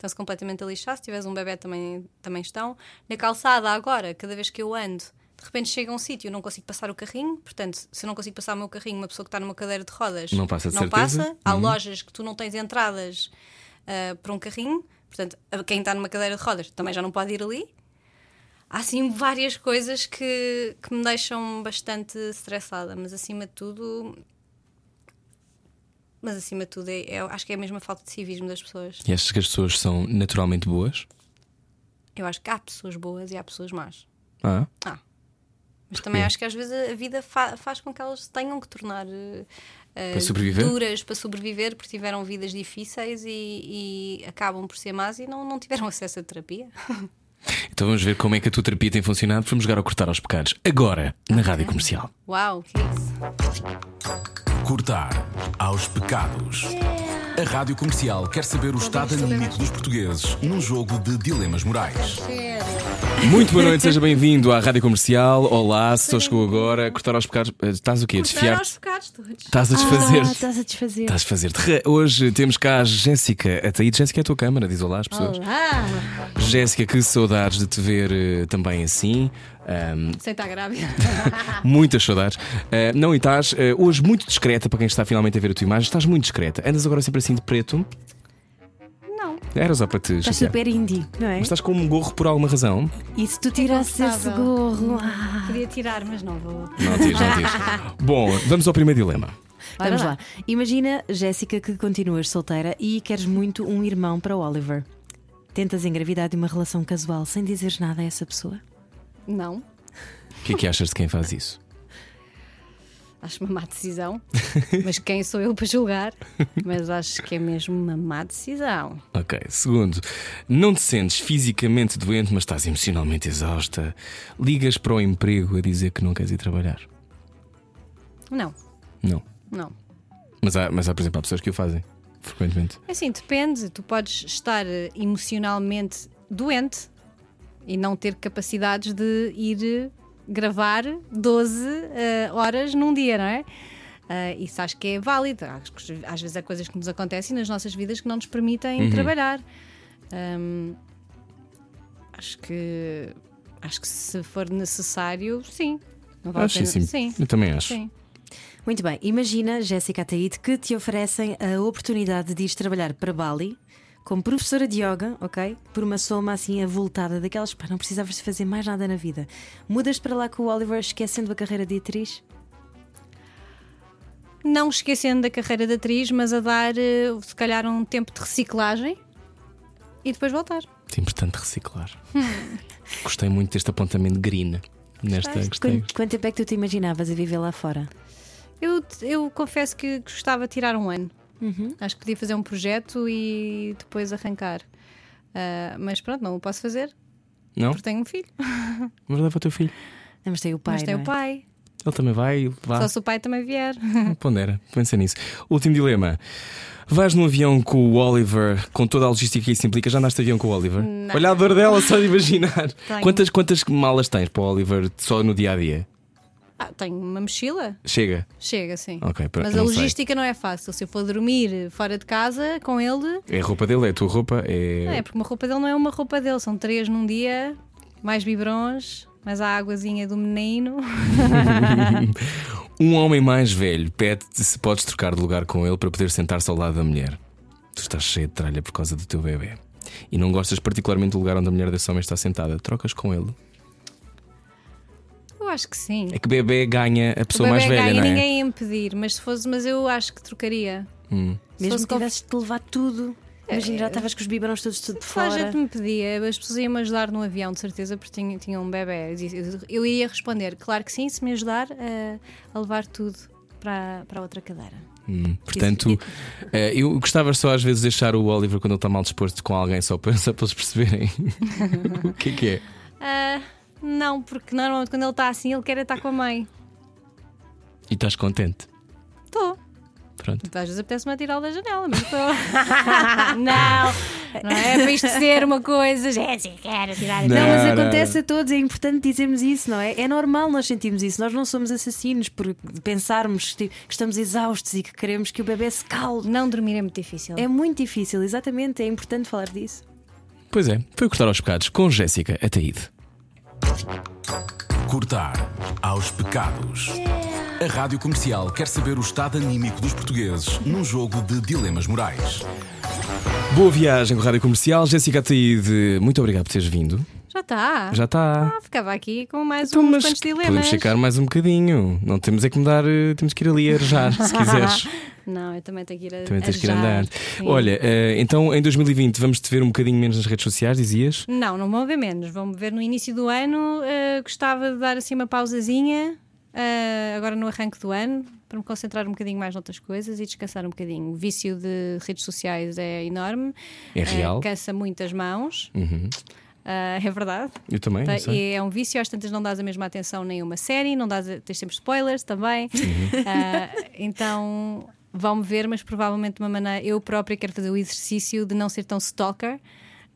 S5: Estão-se completamente a lixar. Se tiveres um bebê também, também estão. Na calçada agora, cada vez que eu ando, de repente chega a um sítio, eu não consigo passar o carrinho. Portanto, se eu não consigo passar o meu carrinho, uma pessoa que está numa cadeira de rodas
S2: Não passa de
S5: não
S2: certeza.
S5: passa. Há
S2: Uhum.
S5: lojas que tu não tens entradas ah, para um carrinho. Portanto, quem está numa cadeira de rodas também já não pode ir ali. Há assim várias coisas que, que me deixam bastante estressada, mas acima de tudo. Mas acima de tudo, é, é- acho que é a mesma falta de civismo das pessoas.
S2: E achas que as pessoas são naturalmente boas?
S5: Eu acho que há pessoas boas e há pessoas más.
S2: Ah,
S5: Ah. Mas também acho que às vezes a vida fa- faz com que elas tenham que tornar eh,
S2: Para sobreviver?
S5: duras para sobreviver porque tiveram vidas difíceis e, e acabam por ser más e não, não tiveram acesso a terapia.
S2: então vamos ver como é que a tua terapia tem funcionado. Vamos jogar ao cortar aos pecados. Agora, na rádio comercial.
S5: Uau, que é isso?
S4: Cortar aos pecados. A Rádio Comercial quer saber o estado anímico dos portugueses num jogo de dilemas morais.
S2: Muito boa noite, seja bem-vindo à rádio comercial. Olá, se só chegou agora. Cortar aos pecados. Eh, Estás o quê? Desfiar?
S5: aos pecados todos.
S2: Estás a
S3: Ah,
S2: desfazer-te.
S3: estás a desfazer.
S2: Estás a fazer-te. Re- Hoje temos cá a Jéssica Ataíde. Jéssica é a tua câmara, diz olá às pessoas.
S5: Olá!
S2: Jéssica, que saudades de te ver eh, também assim. Ahm,
S5: Sei estar grávida.
S2: muitas saudades. Ah, não, e estás eh, hoje muito discreta para quem está finalmente a ver a tua imagem. Estás muito discreta. Andas agora sempre assim de preto.
S5: Não.
S2: Era só para te
S3: Estás
S2: chatear.
S3: super indie, não é?
S2: Mas estás com um gorro por alguma razão?
S3: E se tu tirasses esse
S5: confortável.
S3: gorro? Ah.
S5: Podia tirar, mas não vou.
S2: Não tires, não tires. Bom, vamos ao primeiro dilema.
S3: Vamos
S5: lá.
S3: lá. Imagina, Jéssica, que continuas solteira e queres muito um irmão para o Oliver. Tentas engravidar de uma relação casual sem dizeres nada a essa pessoa?
S5: Não.
S2: O que é que achas de quem faz isso?
S5: Acho uma má decisão. mas quem sou eu para julgar? Mas acho que é mesmo uma má decisão.
S2: Ok. Segundo, não te sentes fisicamente doente, mas estás emocionalmente exausta. Ligas para o emprego a dizer que não queres ir trabalhar.
S5: Não,
S2: Não.
S5: não.
S2: Mas há, mas há, por exemplo, há pessoas que o fazem frequentemente.
S5: É Assim, depende. Tu podes estar eh, emocionalmente doente e não ter capacidades de ir gravar 12 eh, horas num dia, não é? Eh, isso acho que é válido. Acho que Às vezes há coisas que nos acontecem nas nossas vidas que não nos permitem trabalhar. Ahm, acho que acho que se for necessário, sim. Não vale a
S2: Acho
S5: pena.
S2: sim.
S5: sim.
S2: Eu também acho.
S5: Sim.
S3: Muito bem, imagina, Jéssica Ataíde, que te oferecem a oportunidade de ires trabalhar para Bali como professora de yoga, ok? Por uma soma assim avultada, daquelas pá, não precisavas de fazer mais nada na vida. Mudas para lá com o Oliver esquecendo a carreira de atriz?
S5: não esquecendo da carreira de atriz, mas a dar eh, se calhar um tempo de reciclagem e depois voltar.
S2: É importante reciclar. Gostei muito deste apontamento green. Nesta gostei.
S3: Quanto, quanto tempo é que tu te imaginavas a viver lá fora?
S5: Eu, eu confesso que gostava de tirar um ano. Acho que podia fazer um projeto e depois arrancar. Ah, mas pronto, não o posso fazer
S2: Não?
S5: porque tenho um filho.
S2: Mas leva o teu filho.
S3: Não, mas tem o pai.
S5: mas tem
S3: não
S5: o
S3: é?
S5: pai.
S2: Ele também vai. Vá.
S5: Só se o pai também vier.
S2: Pondera, pensa nisso. Último dilema. Vais num avião com o Oliver, com toda a logística que isso implica. Já andaste de avião com o Oliver? Olha a dor dela, só de imaginar.
S5: Tenho.
S2: Quantas, quantas malas tens para o Oliver só no dia a dia?
S5: Ah, tenho uma mochila.
S2: Chega.
S5: Chega, sim.
S2: Ok, pronto,
S5: Mas a
S2: não sei.
S5: logística não é fácil. Se eu for dormir fora de casa com ele,
S2: É a roupa dele, é a tua roupa,
S5: é
S2: é.
S5: porque uma roupa dele não é uma roupa dele. São três num dia, mais biberons, mais a águazinha do menino.
S2: Um homem mais velho pede-te se podes trocar de lugar com ele para poder sentar-se ao lado da mulher. Tu estás cheio de tralha por causa do teu bebê. E não gostas particularmente do lugar onde a mulher desse homem está sentada. Trocas com ele.
S5: Eu acho que sim.
S2: É que bebê ganha a
S5: O
S2: pessoa
S5: bebê
S2: mais velha,
S5: ganha,
S2: não é?
S5: ninguém ia impedir, mas se fosse, mas eu acho que trocaria.
S2: Hum.
S5: Se
S3: Mesmo
S5: fosse
S3: que tivesses de levar tudo. Imagina, já estavas com os biberões todos tudo de
S5: Se a
S3: fora.
S5: gente me pedia, as pessoas iam-me ajudar no avião, de certeza, porque tinha, tinha um bebê. Eu iria responder, claro que sim, se me ajudar a, a levar tudo para, para outra cadeira.
S2: Hum, Portanto, eh, eu gostava só às vezes de deixar o Oliver quando ele está mal disposto com alguém só para, só para eles perceberem o que é que é.
S5: Ah, não, porque normalmente quando ele está assim, ele quer estar com a mãe.
S2: E estás contente.
S5: Estou.
S2: Pronto.
S5: Às vezes apetece-me atirá-lo da janela, mas estou. não, não é para isto ser uma coisa. Jéssica, quero atirar
S2: Não.
S3: Não, mas
S2: não,
S3: acontece a todos, é importante dizermos isso, não é? É normal nós sentirmos isso. Nós não somos assassinos por pensarmos que estamos exaustos e que queremos que o bebê se calme.
S5: Não dormir é muito difícil.
S3: É muito difícil, exatamente. É importante falar disso.
S2: Pois é, foi cortar aos pecados com Jéssica Ataíde.
S4: Cortar aos pecados. A Rádio Comercial quer saber o estado anímico dos portugueses num jogo de dilemas morais.
S2: Boa viagem com a Rádio Comercial. Jéssica Ataíde, muito obrigado por teres vindo.
S5: Já está.
S2: Já está.
S5: Ah, ficava aqui com mais
S2: Então,
S5: uns quantos dilemas.
S2: podemos ficar mais um bocadinho. Não temos é que mudar, eh, temos que ir ali arejar, se quiseres.
S5: Não, eu também tenho que ir a
S2: Também tens que ir andar.
S5: Sim.
S2: Olha, eh, então em 2020 vamos te ver um bocadinho menos nas redes sociais, dizias?
S5: Não, não vão ver menos. Vão-me ver no início do ano. eh, gostava de dar assim uma pausazinha, eh, agora no arranque do ano, para me concentrar um bocadinho mais noutras coisas e descansar um bocadinho. O vício de redes sociais é enorme.
S2: É real.
S5: cansa muitas mãos.
S2: Uhum.
S5: Eh, é verdade.
S2: Eu também,
S5: Tá, e é um vício, às tantas não dás a mesma atenção nem uma série, não dás tens sempre spoilers também.
S2: Uhum.
S5: Ah, então vão-me ver, mas provavelmente de uma maneira. Eu própria quero fazer o exercício de não ser tão stalker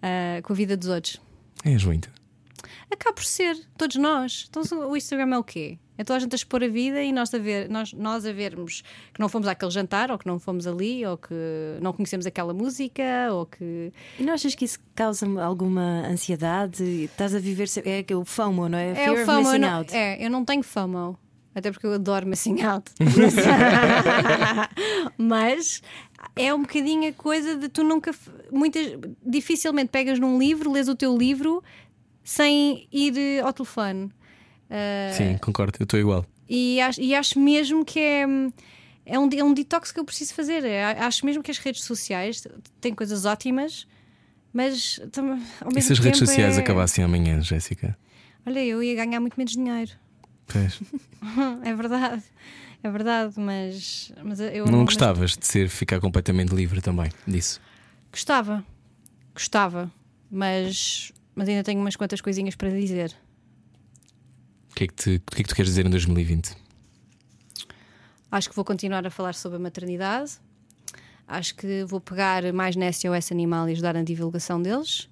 S5: ah, com a vida dos outros.
S2: És muito.
S5: Acaba por ser, todos nós. Então o Instagram é o quê? É toda a gente a expor a vida e nós a, ver, nós, nós a vermos que não fomos àquele jantar, ou que não fomos ali, ou que não conhecemos aquela música, ou que.
S3: E não achas que isso causa alguma ansiedade? Estás a viver. É o FOMO, não é?
S5: É
S3: Fear
S5: o
S3: of
S5: FOMO. Eu não, é, eu não tenho FOMO. Até porque eu adoro missing out. Mas é um bocadinho a coisa de tu nunca. Muitas, dificilmente pegas num livro, lês o teu livro sem ir eh, ao telefone. Ah,
S2: Sim, concordo, eu estou igual.
S5: e, acho, e acho mesmo que é. É um, é um detox que eu preciso fazer. É, acho mesmo que as redes sociais têm coisas ótimas, mas ao mesmo
S2: E se as redes sociais
S5: é-
S2: acabassem amanhã, Jéssica?
S5: Olha, eu ia ganhar muito menos dinheiro.
S2: Pois.
S5: É verdade, é verdade, mas, mas eu
S2: Não
S5: mas
S2: gostavas de ser, ficar completamente livre também disso?
S5: Gostava, gostava, mas, mas ainda tenho umas quantas coisinhas para dizer.
S2: O que, é que te- o que é que tu queres dizer em 2020?
S5: Acho que vou continuar a falar sobre a maternidade. Acho que vou pegar mais na SOS Animal e ajudar na divulgação deles.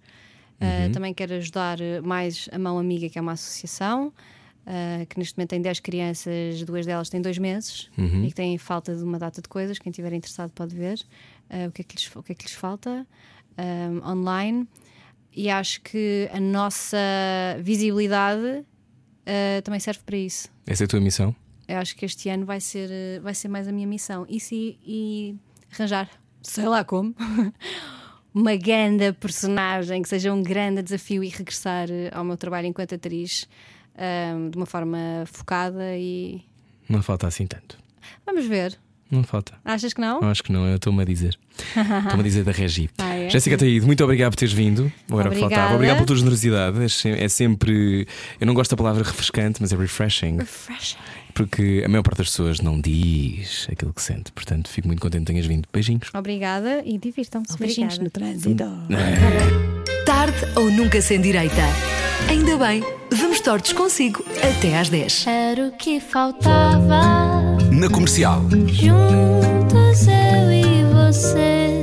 S5: Uh, também quero ajudar mais a Mão Amiga, que é uma associação, uh, que neste momento tem 10 crianças, duas delas têm dois meses e que têm falta de uma data de coisas. Quem estiver interessado pode ver uh, o, que é que lhes, o que é que lhes falta um, online. E acho que a nossa visibilidade uh, também serve para isso.
S2: Essa é a tua missão?
S5: Eu acho que este ano vai ser, eh, vai ser mais a minha missão. Isso e, e arranjar, sei lá como, uma grande personagem que seja um grande desafio e regressar eh, ao meu trabalho enquanto atriz ahm, de uma forma focada e.
S2: Não falta assim tanto.
S5: Vamos ver.
S2: Não falta.
S5: Achas que não?
S2: Acho que não, eu estou-me a dizer. Estou-me a dizer da Regi.
S5: Ah, é?
S2: Jéssica Taíde, muito obrigado por teres vindo. Ou era o que faltava. Obrigado pela tua generosidade. É É sempre. Eu não gosto da palavra refrescante, mas é refreshing.
S5: Refreshing.
S2: Porque a maior parte das pessoas não diz aquilo que sente. Portanto, fico muito contente que tenhas vindo. Beijinhos.
S5: Obrigada e divirtam-se.
S3: Obrigada.
S5: Beijinhos no trânsito.
S6: Tarde ou nunca sem direita. Ainda bem, vamos tortos consigo até às 10.
S1: Era o que faltava.
S4: Na comercial.
S1: Juntos eu e você.